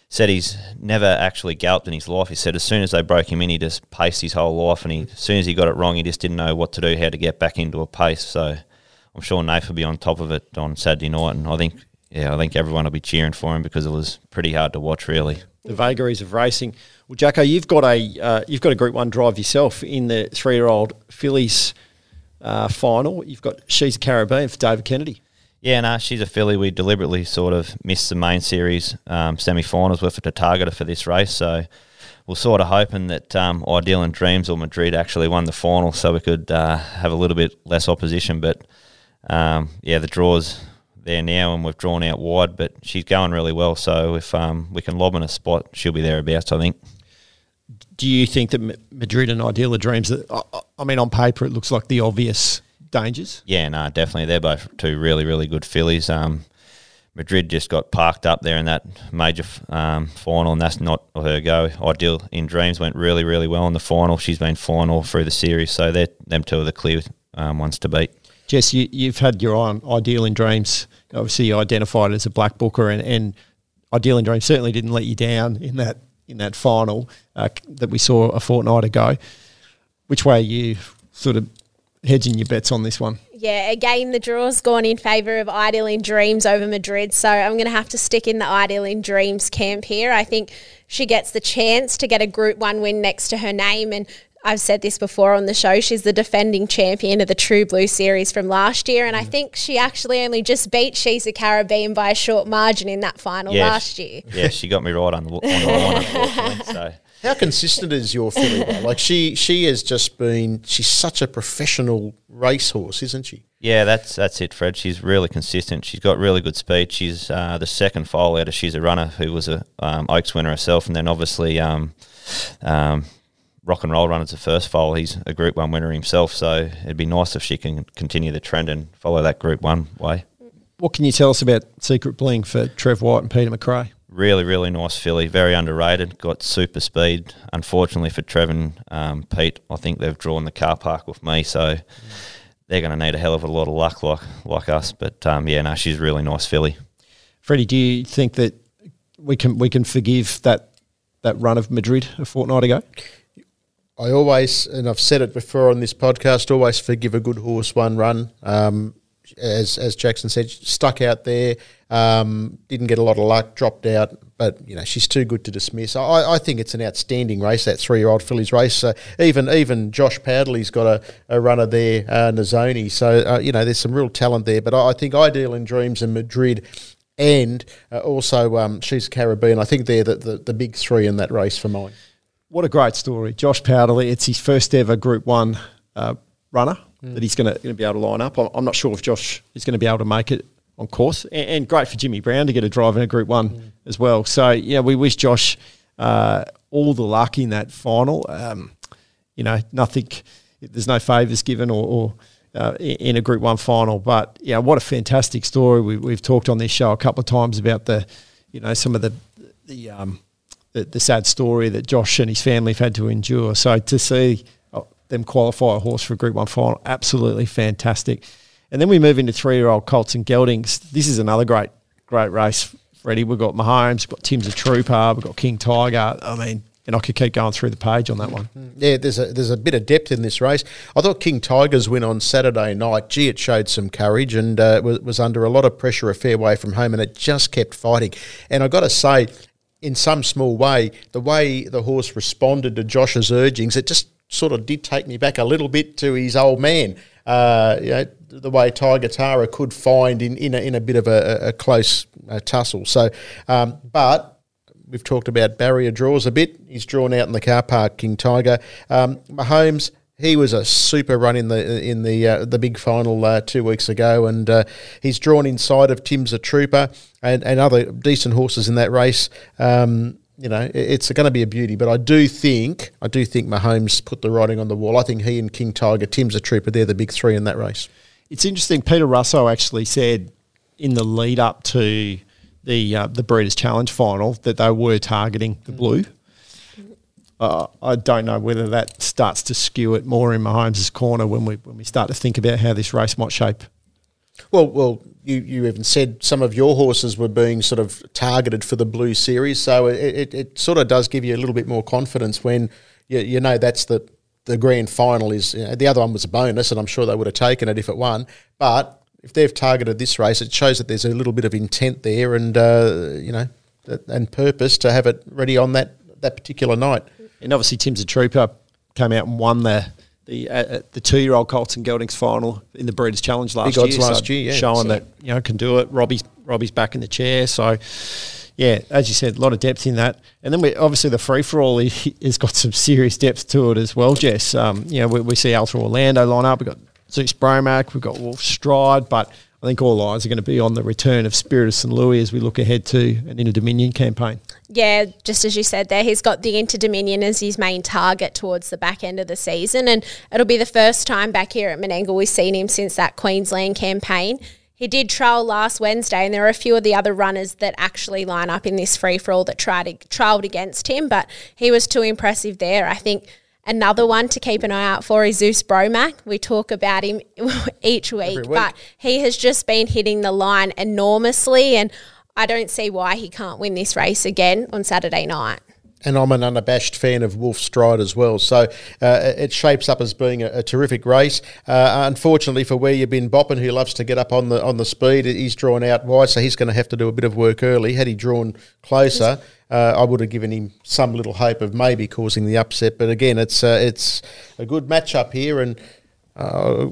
said he's never actually galloped in his life. He said as soon as they broke him in, he just paced his whole life. And he, as soon as he got it wrong, he just didn't know what to do, how to get back into a pace. So I'm sure Nath will be on top of it on Saturday night. And I think yeah, I think everyone will be cheering for him because it was pretty hard to watch, really. The vagaries of racing. Well, Jacko, you've got a uh, you've got a Group One drive yourself in the three year old fillies uh, final. You've got she's a Caribbean for David Kennedy. Yeah, no, she's a filly. We deliberately sort of missed the main series um, semi-finals with her to target her for this race. So we're sort of hoping that um, Ideal in Dreams or Madrid actually won the final, so we could uh, have a little bit less opposition. But um, yeah, the draws there now, and we've drawn out wide. But she's going really well, so if um, we can lob in a spot, she'll be thereabouts. I think. Do you think that Madrid and Ideal in Dreams? That I mean, on paper, it looks like the obvious dangers. Yeah, no, definitely. They're both two really, really good fillies. Um, Madrid just got parked up there in that major um, final, and that's not her go. Ideal in Dreams went really, really well in the final. She's been final through the series, so they're them two are the clear um, ones to beat. Jess, you, have had your Ideal in Dreams. Obviously, you identified as a black booker, and, and Ideal in Dreams certainly didn't let you down in that in that final uh, that we saw a fortnight ago. Which way are you sort of hedging your bets on this one? Yeah, again, the draw's gone in favour of Ideal in Dreams over Madrid. So I'm going to have to stick in the Ideal in Dreams camp here. I think she gets the chance to get a Group 1 win next to her name. And I've said this before on the show. She's the defending champion of the True Blue series from last year, and I mm. think she actually only just beat She's a Caribbean by a short margin in that final yeah, last year. Yeah, she got me right on the, on the line. So. How consistent is your filly? Like she, she has just been. She's such a professional racehorse, isn't she? Yeah, that's that's it, Fred. She's really consistent. She's got really good speed. She's uh, the second foal out of She's a Runner, who was a um, Oaks winner herself, and then obviously um, um, rock and roll runners the first foal. He's a Group One winner himself, so it'd be nice if she can continue the trend and follow that Group One way. What can you tell us about Secret Bling for Trev White and Peter McRae? really, really nice filly. Very underrated. Got super speed. Unfortunately for Trevin um, Pete, I think they've drawn the car park with me, so they're going to need a hell of a lot of luck, like like us. But um, yeah, no, she's a really nice filly. Freddie, do you think that we can we can forgive that that run of Madrid a fortnight ago? I always, and I've said it before on this podcast, always forgive a good horse one run. Um, as as Jackson said, stuck out there, um, didn't get a lot of luck, dropped out. But you know she's too good to dismiss. I, I think it's an outstanding race, that three-year-old fillies race. Uh, even even Josh Powderly's got a, a runner there, uh, Nazoni. So uh, you know there's some real talent there. But I, I think Ideal in Dreams and Madrid and uh, also um, she's Caribbean. I think they're the, the, the, big three in that race for mine. What a great story. Josh Powderly, it's his first ever Group 1 uh, runner mm. that he's going to be able to line up. I'm, I'm, not sure if Josh is going to be able to make it on course. And, and, great for Jimmy Brown to get a drive in a Group 1 mm. as well. So, yeah, we wish Josh uh, all the luck in that final. Um, you know, nothing, there's no favours given or, or uh, in a Group One final. But yeah, what a fantastic story. We, we've talked on this show a couple of times about the, you know, some of the the um, the, the sad story that Josh and his family have had to endure. So to see uh, them qualify a horse for a Group One final, absolutely fantastic. And then we move into three-year-old colts and geldings. This is another great great race. Freddie, we've got Mahomes, we've got Tim's a Trooper, we've got King Tiger. I mean, and I could keep going through the page on that one. Mm, yeah, there's a there's a bit of depth in this race. I thought King Tiger's win on Saturday night. Gee, it showed some courage and uh, was, was under a lot of pressure a fair way from home, and it just kept fighting. And I got to say, in some small way, the way the horse responded to Josh's urgings, it just sort of did take me back a little bit to his old man. Uh, you know, the way Tiger Tara could find in, in, a, in a bit of a, a close uh, tussle. So, um, but we've talked about barrier draws a bit. He's drawn out in the car park, King Tiger. Um, Mahomes, he was a super run in the in the uh, the big final uh, two weeks ago, and uh, he's drawn inside of Tim's a Trooper and, and other decent horses in that race. Um, you know, it's going to be a beauty, but I do think I do think Mahomes put the writing on the wall. I think he and King Tiger, Tim's a Trooper, they're the big three in that race. It's interesting. Peter Russo actually said in the lead up to the uh, the Breeders' Challenge final that they were targeting the blue. Uh, I don't know whether that starts to skew it more in Mahomes' corner when we when we start to think about how this race might shape. Well, well, you, you even said some of your horses were being sort of targeted for the blue series, so it, it, it sort of does give you a little bit more confidence when you, you know that's the the grand final is. You know, the other one was a bonus, and I'm sure they would have taken it if it won, but if they've targeted this race, it shows that there's a little bit of intent there and uh, you know and purpose to have it ready on that that particular night. And obviously, Tim's a trooper came out and won the the uh, the two year old Colts and Geldings final in the Breeders' Challenge last year. last so year, yeah, showing so. that you know can do it. Robbie's Robbie's back in the chair, so. Yeah, as you said, a lot of depth in that, and then we obviously the free for all has got some serious depth to it as well, Jess. Um, you know, we, we see Alta Orlando line up. We've got Zeus Bromac, we've got Wolf Stride, but I think all eyes are going to be on the return of Spirit of St. Louis as we look ahead to an Inter Dominion campaign. Yeah, just as you said there, he's got the Inter Dominion as his main target towards the back end of the season, and it'll be the first time back here at Menangle we've seen him since that Queensland campaign. He did trial last Wednesday, and there are a few of the other runners that actually line up in this free for all that tried trialled against him, but he was too impressive there. I think Another one to keep an eye out for is Zeus Bromac. We talk about him each week, week, but he has just been hitting the line enormously, and I don't see why he can't win this race again on Saturday night and I'm an unabashed fan of Wolf Stride as well. So uh, it shapes up as being a, a terrific race. Uh, unfortunately, for where you've been bopping, who loves to get up on the on the speed, he's drawn out wide, so he's going to have to do a bit of work early. Had he drawn closer, uh, I would have given him some little hope of maybe causing the upset. But again, it's uh, it's a good matchup here, and uh,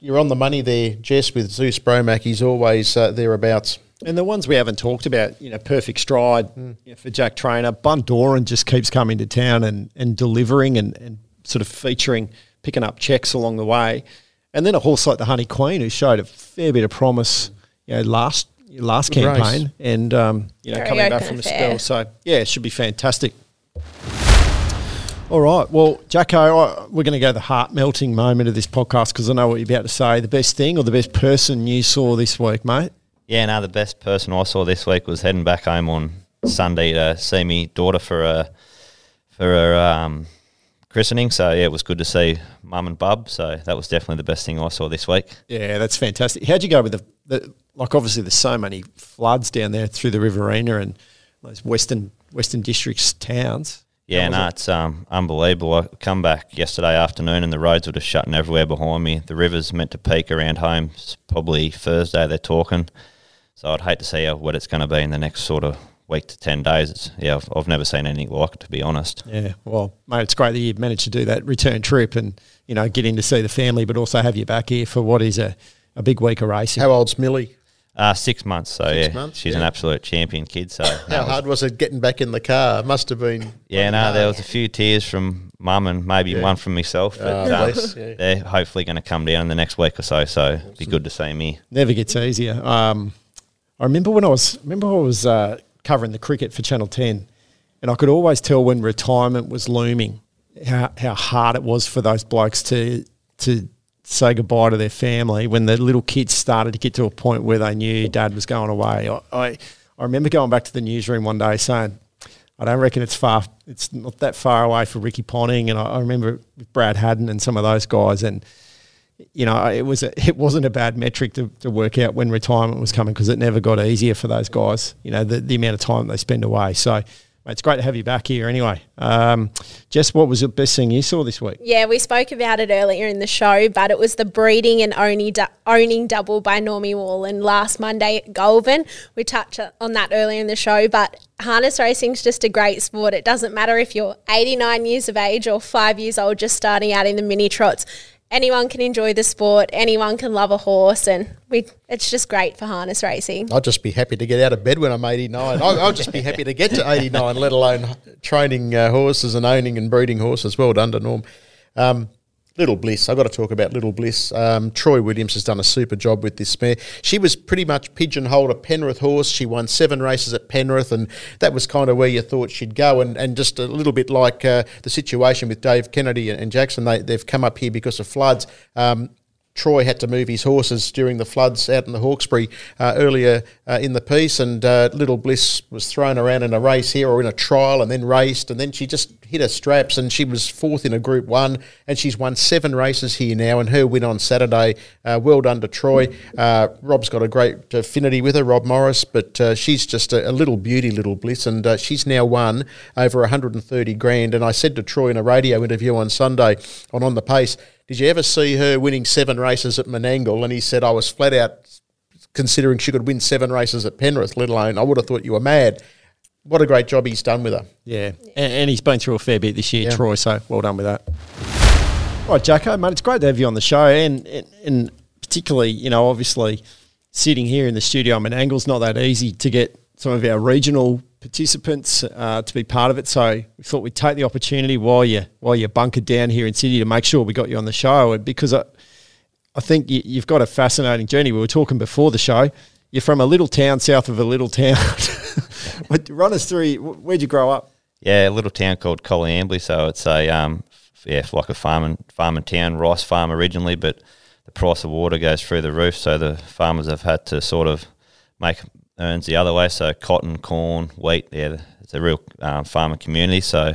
you're on the money there, Jess, with Zeus Bromac. He's always uh, thereabouts. And the ones we haven't talked about, you know, perfect stride mm. you know, for Jack Trainor. Bundoran just keeps coming to town and, and delivering and, and sort of featuring, picking up checks along the way. And then a horse like the Honey Queen, who showed a fair bit of promise, you know, last last Good campaign, race. and um, you know, Very coming back from a spell. So yeah, it should be fantastic. All right. Well, Jacko, we're going to go to the heart melting moment of this podcast because I know what you're about to say. The best thing or the best person you saw this week, mate? Yeah, no, the best person I saw this week was heading back home on Sunday to see me daughter for a for her um, christening. So yeah, it was good to see mum and bub. So that was definitely the best thing I saw this week. Yeah, that's fantastic. How'd you go with the, the like? Obviously, there's so many floods down there through the Riverina and those western western districts towns. Yeah, no, it? it's um, unbelievable. I come back yesterday afternoon and the roads were just shutting everywhere behind me. The river's meant to peak around home s- probably Thursday. They're talking, so I'd hate to see how wet it's going to be in the next sort of week to ten days. It's, yeah, I've, I've never seen anything like it to be honest. Yeah, well, mate, it's great that you've managed to do that return trip and you know get in to see the family, but also have you back here for what is a, a big week of racing. How old's Millie? Uh, six months, so Six yeah, months, she's an absolute champion kid. So How hard was it getting back in the car? Must have been. Yeah, no, there was a few tears from mum and maybe Yeah. one from myself, but Ah, um, yeah. they're hopefully going to come down in the next week or so. So it'd be good to see me. Never gets easier. Um, I remember when I was remember I was uh, covering the cricket for Channel Ten, and I could always tell when retirement was looming how how hard it was for those blokes to to say goodbye to their family when the little kids started to get to a point where they knew dad was going away. I I, I remember going back to the newsroom one day saying. I don't reckon it's far. It's not that far away for Ricky Ponting, and I, I remember Brad Haddin and some of those guys, and you know, it was a, it wasn't a bad metric to, to work out when retirement was coming because it never got easier for those guys. You know, the, the amount of time they spend away. So, it's great to have you back here. Anyway, um, Jess, what was the best thing you saw this week? Yeah, we spoke about it earlier in the show, but it was the breeding and owning, double by Normie Wallen last Monday at Goulburn. We touched on that earlier in the show, but harness racing's just a great sport. It doesn't matter if you're 89 years of age or five years old, just starting out in the mini trots. Anyone can enjoy the sport. Anyone can love a horse, and we, it's just great for harness racing. I'd just be happy to get out of bed when I'm 89. I'll, I'll just be happy to get to 89, let alone training uh, horses and owning and breeding horses. Well done to Norm. Um, Little Bliss, I've got to talk about Little Bliss. Um, Troy Williams has done a super job with this mare. She was pretty much pigeonholed a Penrith horse. She won seven races at Penrith, and that was kind of where you thought she'd go. And, and just a little bit like uh, the situation with Dave Kennedy and, Jackson, they, they've come up here because of floods. Um, Troy had to move his horses during the floods out in the Hawkesbury uh, earlier uh, in the piece, and uh, Little Bliss was thrown around in a race here or in a trial and then raced, and then she just hit her straps and she was fourth in a Group One, and she's won seven races here now, and her win on Saturday, uh, well done to Troy. Uh, Rob's got a great affinity with her, Rob Morris, but uh, she's just a, a little beauty, Little Bliss, and she's now won over 130 grand. And I said to Troy in a radio interview on Sunday on On the Pace, did you ever see her winning seven races at Menangle? And he said, I was flat out considering she could win seven races at Penrith, let alone I would have thought you were mad. What a great job he's done with her. Yeah, and, and he's been through a fair bit this year, Yeah. Troy. So well done with that. All right, Jacko, mate, it's great to have you on the show, and, and and particularly, you know, obviously sitting here in the studio, I'm an angle's not that easy to get some of our regional participants uh, to be part of it. So we thought we'd take the opportunity while you while you're bunkered down here in Sydney to make sure we got you on the show, because I, I think you, you've got a fascinating journey. We were talking before the show. You're from a little town south of a little town. Run us through. Where'd you grow up? Yeah, a little town called Coleambally, so it's a um, yeah, like a farming farming town, rice farm originally, but the price of water goes through the roof, so the farmers have had to sort of make earns the other way. So cotton, corn, wheat, yeah, it's a real um, farmer community. So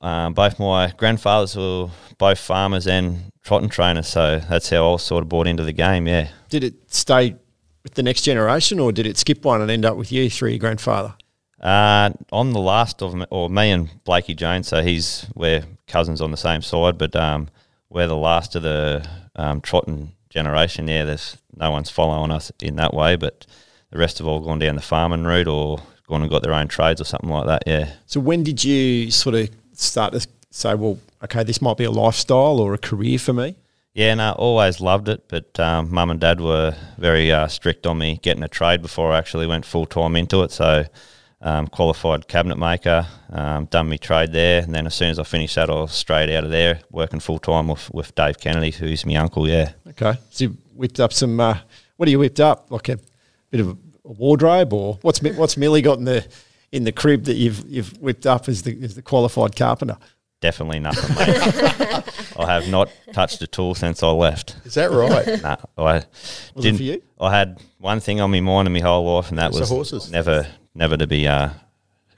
um, both my grandfathers were both farmers and trotting trainers, so that's how I was sort of brought into the game. Yeah. Did it stay with the next generation, or did it skip one and end up with you through your grandfather? Uh, I'm the last of, or me and Blakey Jones. So he's we're cousins on the same side, but um, we're the last of the um, trotting generation. Yeah, there's no one's following us in that way, but the rest have all gone down the farming route or gone and got their own trades or something like that. Yeah. So when did you sort of start to say, well, okay, this might be a lifestyle or a career for me? Yeah, no, always loved it, but um, mum and dad were very uh, strict on me getting a trade before I actually went full time into it. So, um, qualified cabinet maker, um, done me trade there, and then as soon as I finished that, I was straight out of there working full time with, with Dave Kennedy, who's my uncle. Yeah, Okay, so you whipped up some. Uh, what do you whipped up? Like a bit of a, wardrobe, or what's what's Millie got in the in the crib that you've you've whipped up as the as the qualified carpenter? definitely nothing, mate. I have not touched a tool since I left. Is that right? Nah, I Was didn't. for you? I had one thing on my mind in my whole life, and that It's was horses. never never to be uh,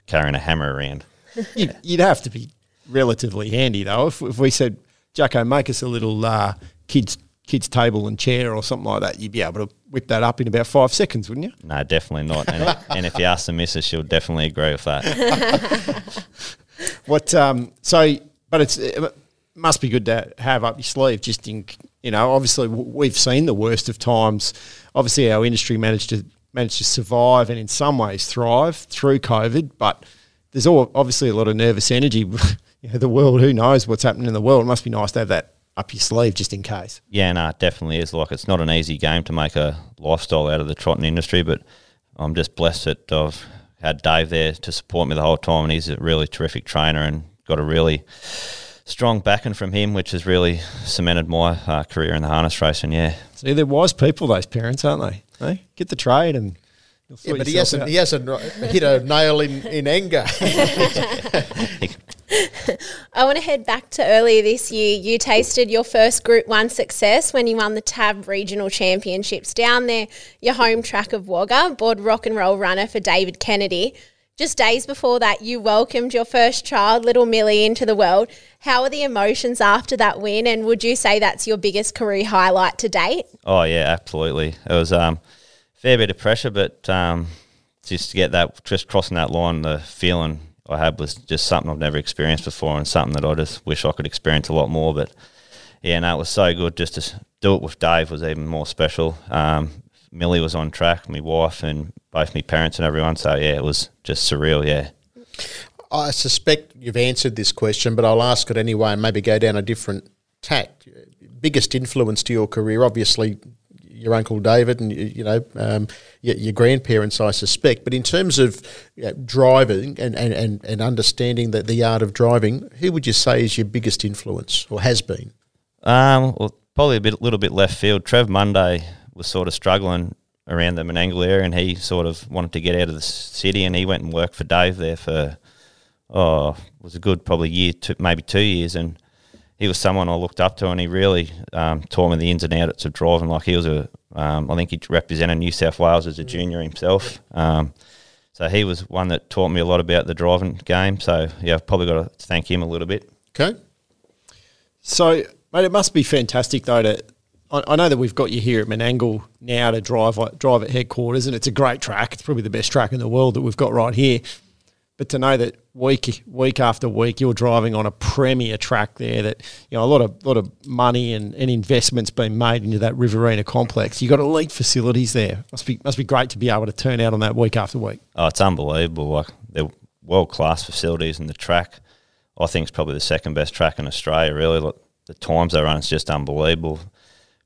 carrying a hammer around. You'd, you'd have to be relatively handy though. If, if we said, Jacko, make us a little uh, kids kids table and chair or something like that, you'd be able to whip that up in about five seconds, wouldn't you? No, definitely not. And, and if you ask the missus, she'll definitely agree with that. What? Um, so, but it's it must be good to have up your sleeve. Just in you know, obviously we've seen the worst of times. Obviously, our industry managed to managed to survive and in some ways thrive through COVID, but there's all obviously a lot of nervous energy. you know, the world, who knows what's happening in the world? It must be nice to have that up your sleeve just in case. Yeah, no, it definitely is. Like, it's not an easy game to make a lifestyle out of the trotting industry, but I'm just blessed that I've had Dave there to support me the whole time, and he's a really terrific trainer and got a really strong backing from him, which has really cemented my uh, career in the harness racing. Yeah, See, they're wise people, those parents, aren't they? Hey, get the trade and. Yeah, but he hasn't, out. he hasn't hit a nail in, in anger. I want to head back to earlier this year. You tasted your first Group 1 success when you won the TAB Regional Championships down there, your home track of Wagga, board rock and roll runner for David Kennedy. Just days before that, you welcomed your first child, little Millie, into the world. How are the emotions after that win? And would you say that's your biggest career highlight to date? Oh yeah, absolutely. It was um, fair bit of pressure, but um, just to get that, just crossing that line, the feeling I had was just something I've never experienced before, and something that I just wish I could experience a lot more. But yeah, no, it was so good. Just to do it with Dave was even more special. Um, Millie was on track, my wife, and both my parents and everyone. So yeah, it was just surreal. Yeah. I suspect you've answered this question, but I'll ask it anyway and maybe go down a different tack. Biggest influence to your career, obviously, your uncle David and you, know um, your, your grandparents, I suspect. But in terms of you know, driving and, and, and, and understanding that the art of driving, who would you say is your biggest influence or has been? Um, well, probably a bit, little bit left field. Trev Monday was sort of struggling around the Menangle area, and he sort of wanted to get out of the city, and he went and worked for Dave there for oh, was a good probably year, two, maybe two years, and he was someone I looked up to, and he really um, taught me the ins and outs of driving. Like he was a, um, I think he represented New South Wales as a junior himself. Um, so he was one that taught me a lot about the driving game. So yeah, I've probably got to thank him a little bit. Okay. So, mate, it must be fantastic though to. I, I know that we've got you here at Menangle now to drive drive at headquarters, and it's a great track. It's probably the best track in the world that we've got right here. But to know that week week after week you're driving on a premier track there, that you know a lot of lot of money and, and investments being made into that Riverina complex. You've got elite facilities there. Must be must be great to be able to turn out on that week after week. Oh, it's unbelievable. Like they're world class facilities and the track. I think it's probably the second best track in Australia. Really, the times they run, it's just unbelievable.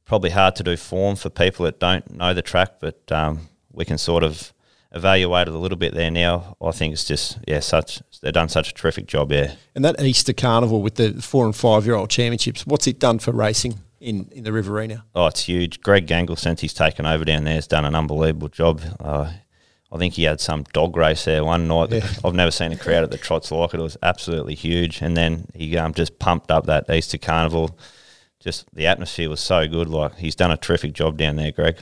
Probably hard to do form for people that don't know the track, but um, we can sort of evaluate it a little bit there now. I think it's just yeah, such they've done such a terrific job. there. And that Easter Carnival with the four and five year old championships, what's it done for racing in, in the Riverina? oh, it's huge. Greg Gangle, since he's taken over down there, has done an unbelievable job. Uh, I think he had some dog race there one night. Yeah. I've never seen a crowd at the trots like it. It was absolutely huge. And then he um, just pumped up that Easter Carnival. Just the atmosphere was so good. Like he's done a terrific job down there, Greg.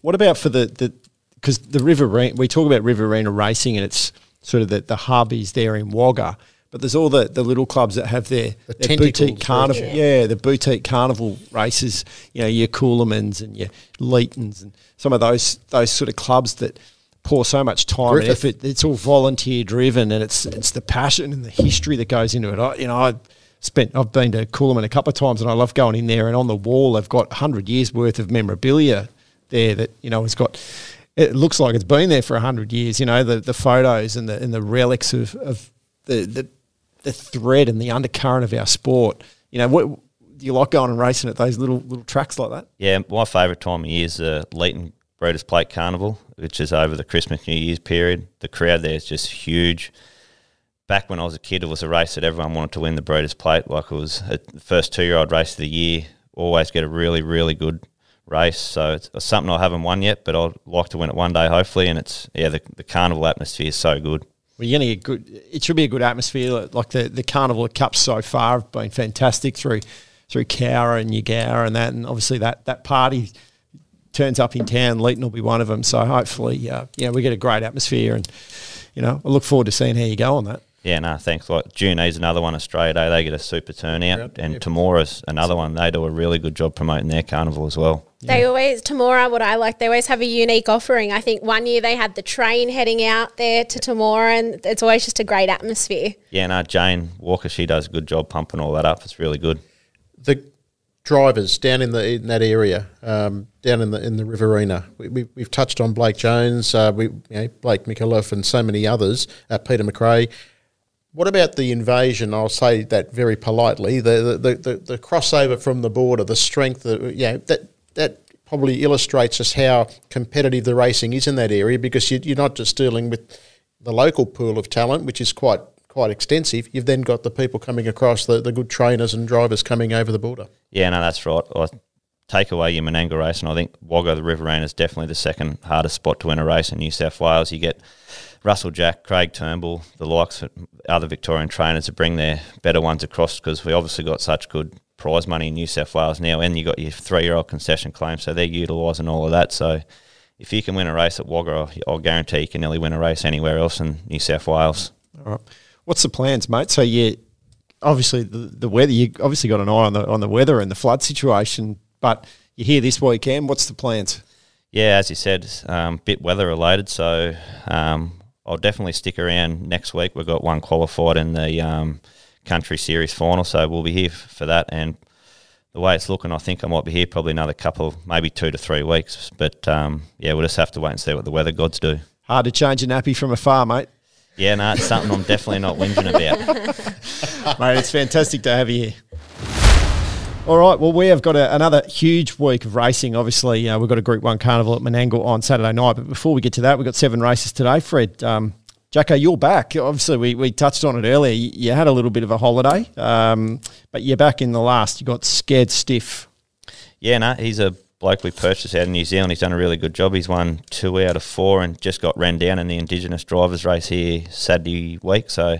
What about for the the because the Riverina we talk about Riverina racing and it's sort of the the hub is there in Wagga, but there's all the, the little clubs that have their, The their boutique carnival, yeah. yeah. the boutique carnival races. You know your Coolamons and your Leetons and some of those those sort of clubs that pour so much time Griffith. and effort. It's all volunteer driven and it's it's the passion and the history that goes into it. I, you know I. Spent. I've been to Coolamon a couple of times, and I love going in there. And on the wall, they've got hundred years worth of memorabilia there that you know has got. It looks like it's been there for hundred years. You know the the photos and the and the relics of, of the, the the thread and the undercurrent of our sport. You know what do you like going and racing at those little little tracks like that? Yeah, my favourite time of year is the Leeton Breeders' Plate Carnival, which is over the Christmas New Year's period. The crowd there is just huge. Back when I was a kid, it was a race that everyone wanted to win the Breeders' Plate. Like it was a, the first two-year-old race of the year. Always get a really, really good race. So it's, something I haven't won yet, but I'd like to win it one day, hopefully. And it's yeah, the, the carnival atmosphere is so good. Well, you're going to get good. It should be a good atmosphere. Like the the carnival cups so far have been fantastic through through Cowra and Yagara and that, and obviously that that party turns up in town. Leeton will be one of them. So hopefully, uh, yeah, we get a great atmosphere, and you know, I look forward to seeing how you go on that. Yeah, no, thanks. Like Junee's another one, Australia Day, they get a super turnout, Right, and yeah. Temora's another one. They do a really good job promoting their carnival as well. They always, Temora, what I like, they always have a unique offering. I think one year they had the train heading out there to Temora, and it's always just a great atmosphere. Yeah, no, Jane Walker, she does a good job pumping all that up. It's really good. the drivers down in the in that area, um, down in the in the Riverina. We, we, we've touched on Blake Jones, uh, we you know, Blake Micallef, and so many others. Uh, Peter McRae. What about the invasion? I'll say that very politely. The the, the, the, crossover from the border, the strength. Yeah, that that probably illustrates just how competitive the racing is in that area because you, you're not just dealing with the local pool of talent, which is quite quite extensive. You've then got the people coming across, the, the good trainers and drivers coming over the border. Yeah, no, that's right. I take away your Menangle race, and I think Wagga the Riverina is definitely the second hardest spot to win a race in New South Wales. You get Russell Jack, Craig Turnbull, the likes of other Victorian trainers to bring their better ones across because we obviously got such good prize money in New South Wales now, and you got your three-year-old concession claim, so they're utilising all of that. So if you can win a race at Wagga, I'll- I'll guarantee you can nearly win a race anywhere else in New South Wales. All right. What's the plans, mate? So you obviously the, the weather. You obviously got an eye on the on the weather and the flood situation, but you're here this weekend. What's the plans? Yeah, as you said, um, bit weather related. So um, I'll definitely stick around next week. We've got one qualified in the um, country series final, so we'll be here for that. And the way it's looking, I think I might be here probably another couple, maybe two to three weeks. But um, yeah, we'll just have to wait and see what the weather gods do. Hard to change a nappy from afar, mate. Yeah, no, it's something I'm definitely not whinging about. mate, it's fantastic to have you here. All right, well, we have got a, another huge week of racing. Obviously, uh, we've got a Group 1 Carnival at Menangle on Saturday night. But before we get to that, we've got seven races today. Fred, um, Jacko, you're back. Obviously, we, we touched on it earlier. You, had a little bit of a holiday, um, but you're back in the last. You got scared stiff. Yeah, no, he's a bloke we purchased out of New Zealand. He's done a really good job. He's won two out of four and just got ran down in the Indigenous drivers race here Saturday week. So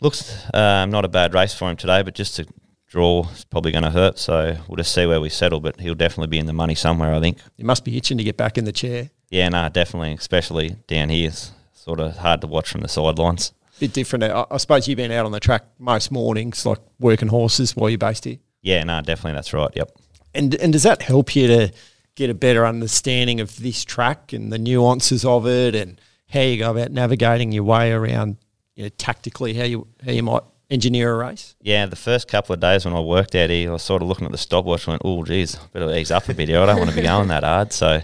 looks um, not a bad race for him today, but just to draw is probably going to hurt. So we'll just see where we settle, but he'll definitely be in the money somewhere, I think. You must be itching to get back in the chair. Yeah, no, definitely, especially down here. It's sort of hard to watch from the sidelines. Bit different. I, I suppose you've been out on the track most mornings, like working horses while you're based here. Yeah, no, definitely, that's right. Yep. And and does that help you to get a better understanding of this track and the nuances of it, and how you go about navigating your way around, you know, tactically how you how you might engineer a race? Yeah, the first couple of days when I worked out here, I was sort of looking at the stopwatch and went, oh, geez, better ease up a bit here. I don't want to be going that hard. So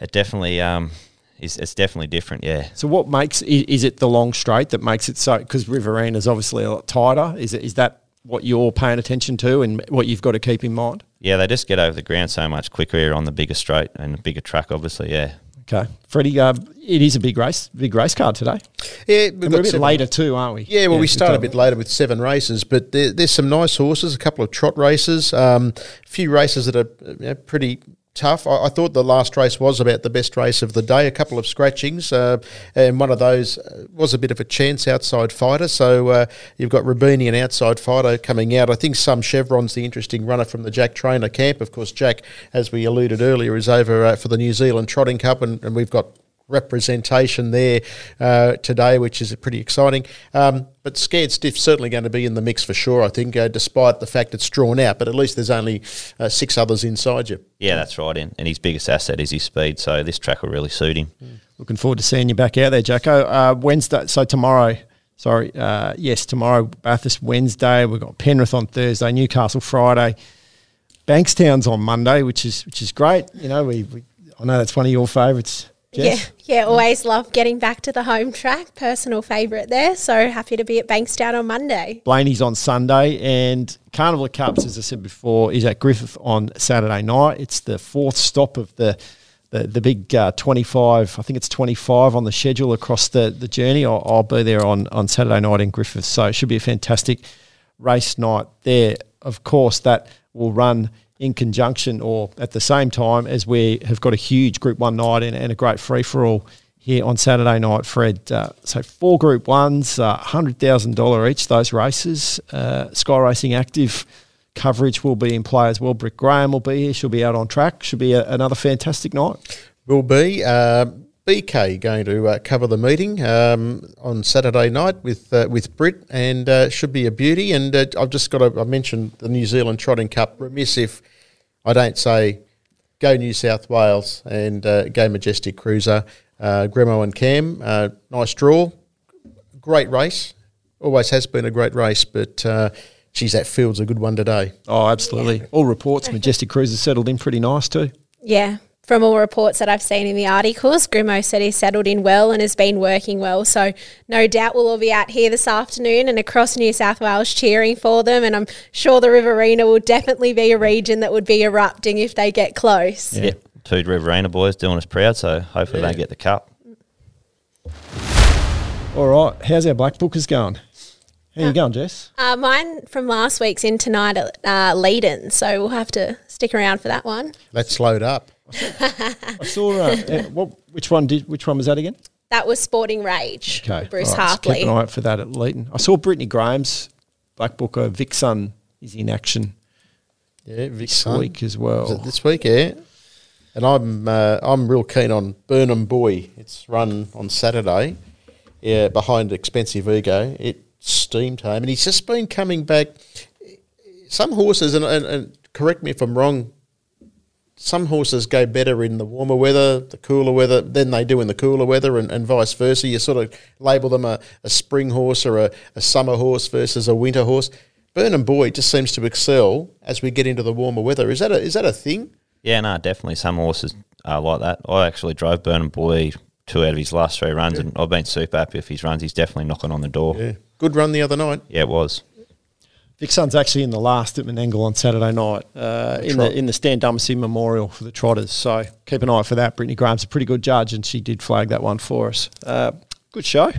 it definitely um, is it's definitely different, yeah. So what makes is it the long straight that makes it so? Because Riverina is obviously a lot tighter. Is it is that what you're paying attention to and what you've got to keep in mind? Yeah, they just get over the ground so much quicker here on the bigger straight and the bigger track, obviously, yeah. Okay, Freddie, uh, it is a big race, big race card today. Yeah, we've And we're a bit later too, aren't we? Yeah, well, we we've start a bit later with seven races, but there, there's some nice horses, a couple of trot races, um, a few races that are you know, pretty tough. I, I thought the last race was about the best race of the day, a couple of scratchings, uh, and one of those uh, was a bit of a chance outside fighter. So uh, you've got Rubini, an outside fighter, coming out. I think some Chevron's the interesting runner from the Jack Trainor camp. Of course, Jack, as we alluded earlier, is over uh, for the New Zealand Trotting Cup, and, and we've got representation there uh, today, which is pretty exciting. Um, but Scared Stiff's certainly going to be in the mix for sure, I think, uh, despite the fact it's drawn out. But at least there's only uh, six others inside you. Yeah, that's right. And, and his biggest asset is his speed, so this track will really suit him. Looking forward to seeing you back out there, Jacko. Uh, Wednesday, so tomorrow, sorry, uh, yes, tomorrow, Bathurst Wednesday. We've got Penrith on Thursday, Newcastle Friday, Bankstown's on Monday, which is which is great. You know, we, we I know that's one of your favourites. Jess. Yeah, yeah, always love getting back to the home track. Personal favourite there. So happy to be at Bankstown on Monday. Blayney's on Sunday, and Carnival of Cups, as I said before, is at Griffith on Saturday night. It's the fourth stop of the the, the big uh, 25, I think it's 25 on the schedule across the, the journey. I'll, I'll be there on, on Saturday night in Griffith, so it should be a fantastic race night there. Of course, that will run in conjunction or at the same time as we have got a huge Group 1 night and, and a great free-for-all here on Saturday night, Fred. Uh, so four Group Ones, uh, hundred thousand dollar each. Those races, uh, Sky Racing Active coverage will be in play as well. Brit Graham will be here. She'll be out on track. Should be a, another fantastic night. Will be. Uh, BK going to uh, cover the meeting um, on Saturday night with uh, with Brit, and uh, should be a beauty. And uh, I've just got to I mentioned the New Zealand Trotting Cup. Remiss if I don't say go New South Wales and uh, go Majestic Cruiser. Uh, Gremo and Cam, uh, nice draw, great race. Always has been a great race, but uh, geez, that field's a good one today. Oh, absolutely. All reports, Majestic Cruiser settled in pretty nice too. Yeah. From all reports that I've seen in the articles, Grimo said he's settled in well and has been working well. So, no doubt we'll all be out here this afternoon and across New South Wales cheering for them. And I'm sure the Riverina will definitely be a region that would be erupting if they get close. Yeah. Two Riverina boys doing us proud, so hopefully they get the cup. All right. How's our black bookers going? How you going, Jess? Uh, mine from last week's in tonight at uh, Leeton, so we'll have to stick around for that one. Let's load up. I saw. Uh, uh, what? Which one did? Which one was that again? That was Sporting Rage, Okay, Bruce all right, so Hartley. Keep an eye out for that at Leeton. I saw Brittany Graham's black booker. Vic Sun is in action Yeah, Vic this Sun. week as Is well. it this week? Yeah. And I'm uh, I'm real keen on Burnham Boy. It's run on Saturday. Yeah, behind Expensive Ego. It steamed home, and he's just been coming back. Some horses, and, and, and correct me if I'm wrong. Some horses go better in the warmer weather, the cooler weather, than they do in the cooler weather, and, and vice versa. You sort of label them a, a spring horse or a, a summer horse versus a winter horse. Burnham Boy just seems to excel as we get into the warmer weather. Is that a, is that a thing? Yeah, no, definitely. Some horses are like that. I actually drove Burnham Boy two out of his last three runs, and I've been super happy with his runs. He's definitely knocking on the door. Yeah, Yeah. Good run the other night. Yeah, it was. Vic Sun's actually in the last at Menangle on Saturday night uh, in trot. the in the Stan Dummersey Memorial for the Trotters. So keep an eye for that. Brittany Graham's a pretty good judge, and she did flag that one for us. Uh, good show.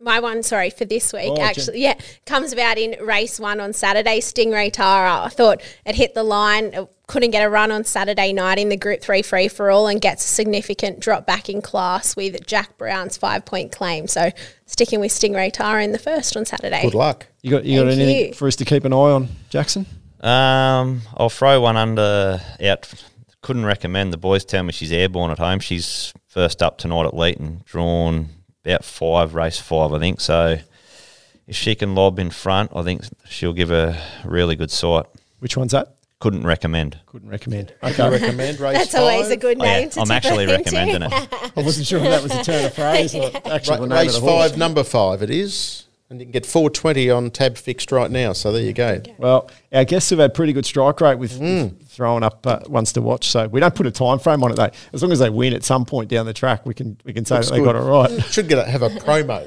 My one, sorry, for this week, Oh, Jen. actually, yeah, comes about in race one on Saturday. Stingray Tara. I thought it hit the line, uh, couldn't get a run on Saturday night in the Group 3 free for all and gets a significant drop back in class with Jack Brown's five point claim. So sticking with Stingray Tara in the first on Saturday. Good luck. You got you got anything you. for us to keep an eye on, Jackson? Um, I'll throw one under out. Couldn't recommend. The boys tell me she's airborne at home. She's first up tonight at Leeton, drawn about five, race five, I think. So if she can lob in front, I think she'll give a really good sight. Which one's that? Couldn't recommend. Couldn't recommend. I Okay, recommend race That's always a five. good Oh, yeah, name to I'm tip actually into. recommending it. I wasn't sure if that was a turn of phrase or actually Ra- the name race of the horse. five, number five, it is. And you can get 420 on tab fixed right now. So there you go. Well, our guests have had pretty good strike rate with, with throwing up uh, ones to watch. So we don't put a time frame on it. Though, as long as they win at some point down the track, we can we can say Looks that they good. got it right. Should get a, have a promo.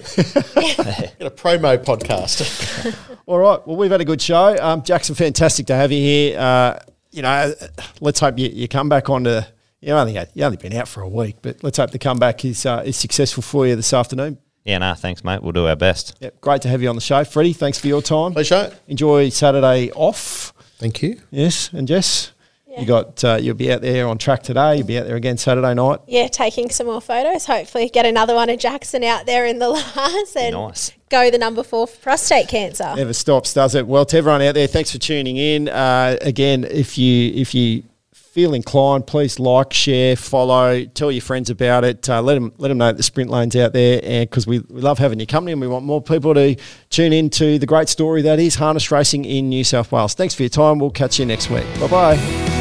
get a promo podcast. All right. Well, we've had a good show. Um, Jackson, fantastic to have you here. Uh, you know, let's hope you, you come back onto. You only had, you only been out for a week, but let's hope the comeback is uh, is successful for you this afternoon. Yeah, no, thanks, mate. We'll do our best. Yep, great to have you on the show, Freddie. Thanks for your time. Pleasure. Enjoy Saturday off. Thank you. Yes, and Jess, you got uh, you'll be out there on track today. You'll be out there again Saturday night. Yeah, taking some more photos. Hopefully, get another one of Jackson out there in the last and Nice. go the number four for prostate cancer. Never stops, does it? Well, to everyone out there, thanks for tuning in. Uh, again, if you if you feel inclined, please like, share, follow, tell your friends about it. Uh, let them let them know that the sprint lane's out there, and because we, we love having your company, and we want more people to tune in to the great story that is harness racing in New South Wales. Thanks for your time. We'll catch you next week. Bye bye.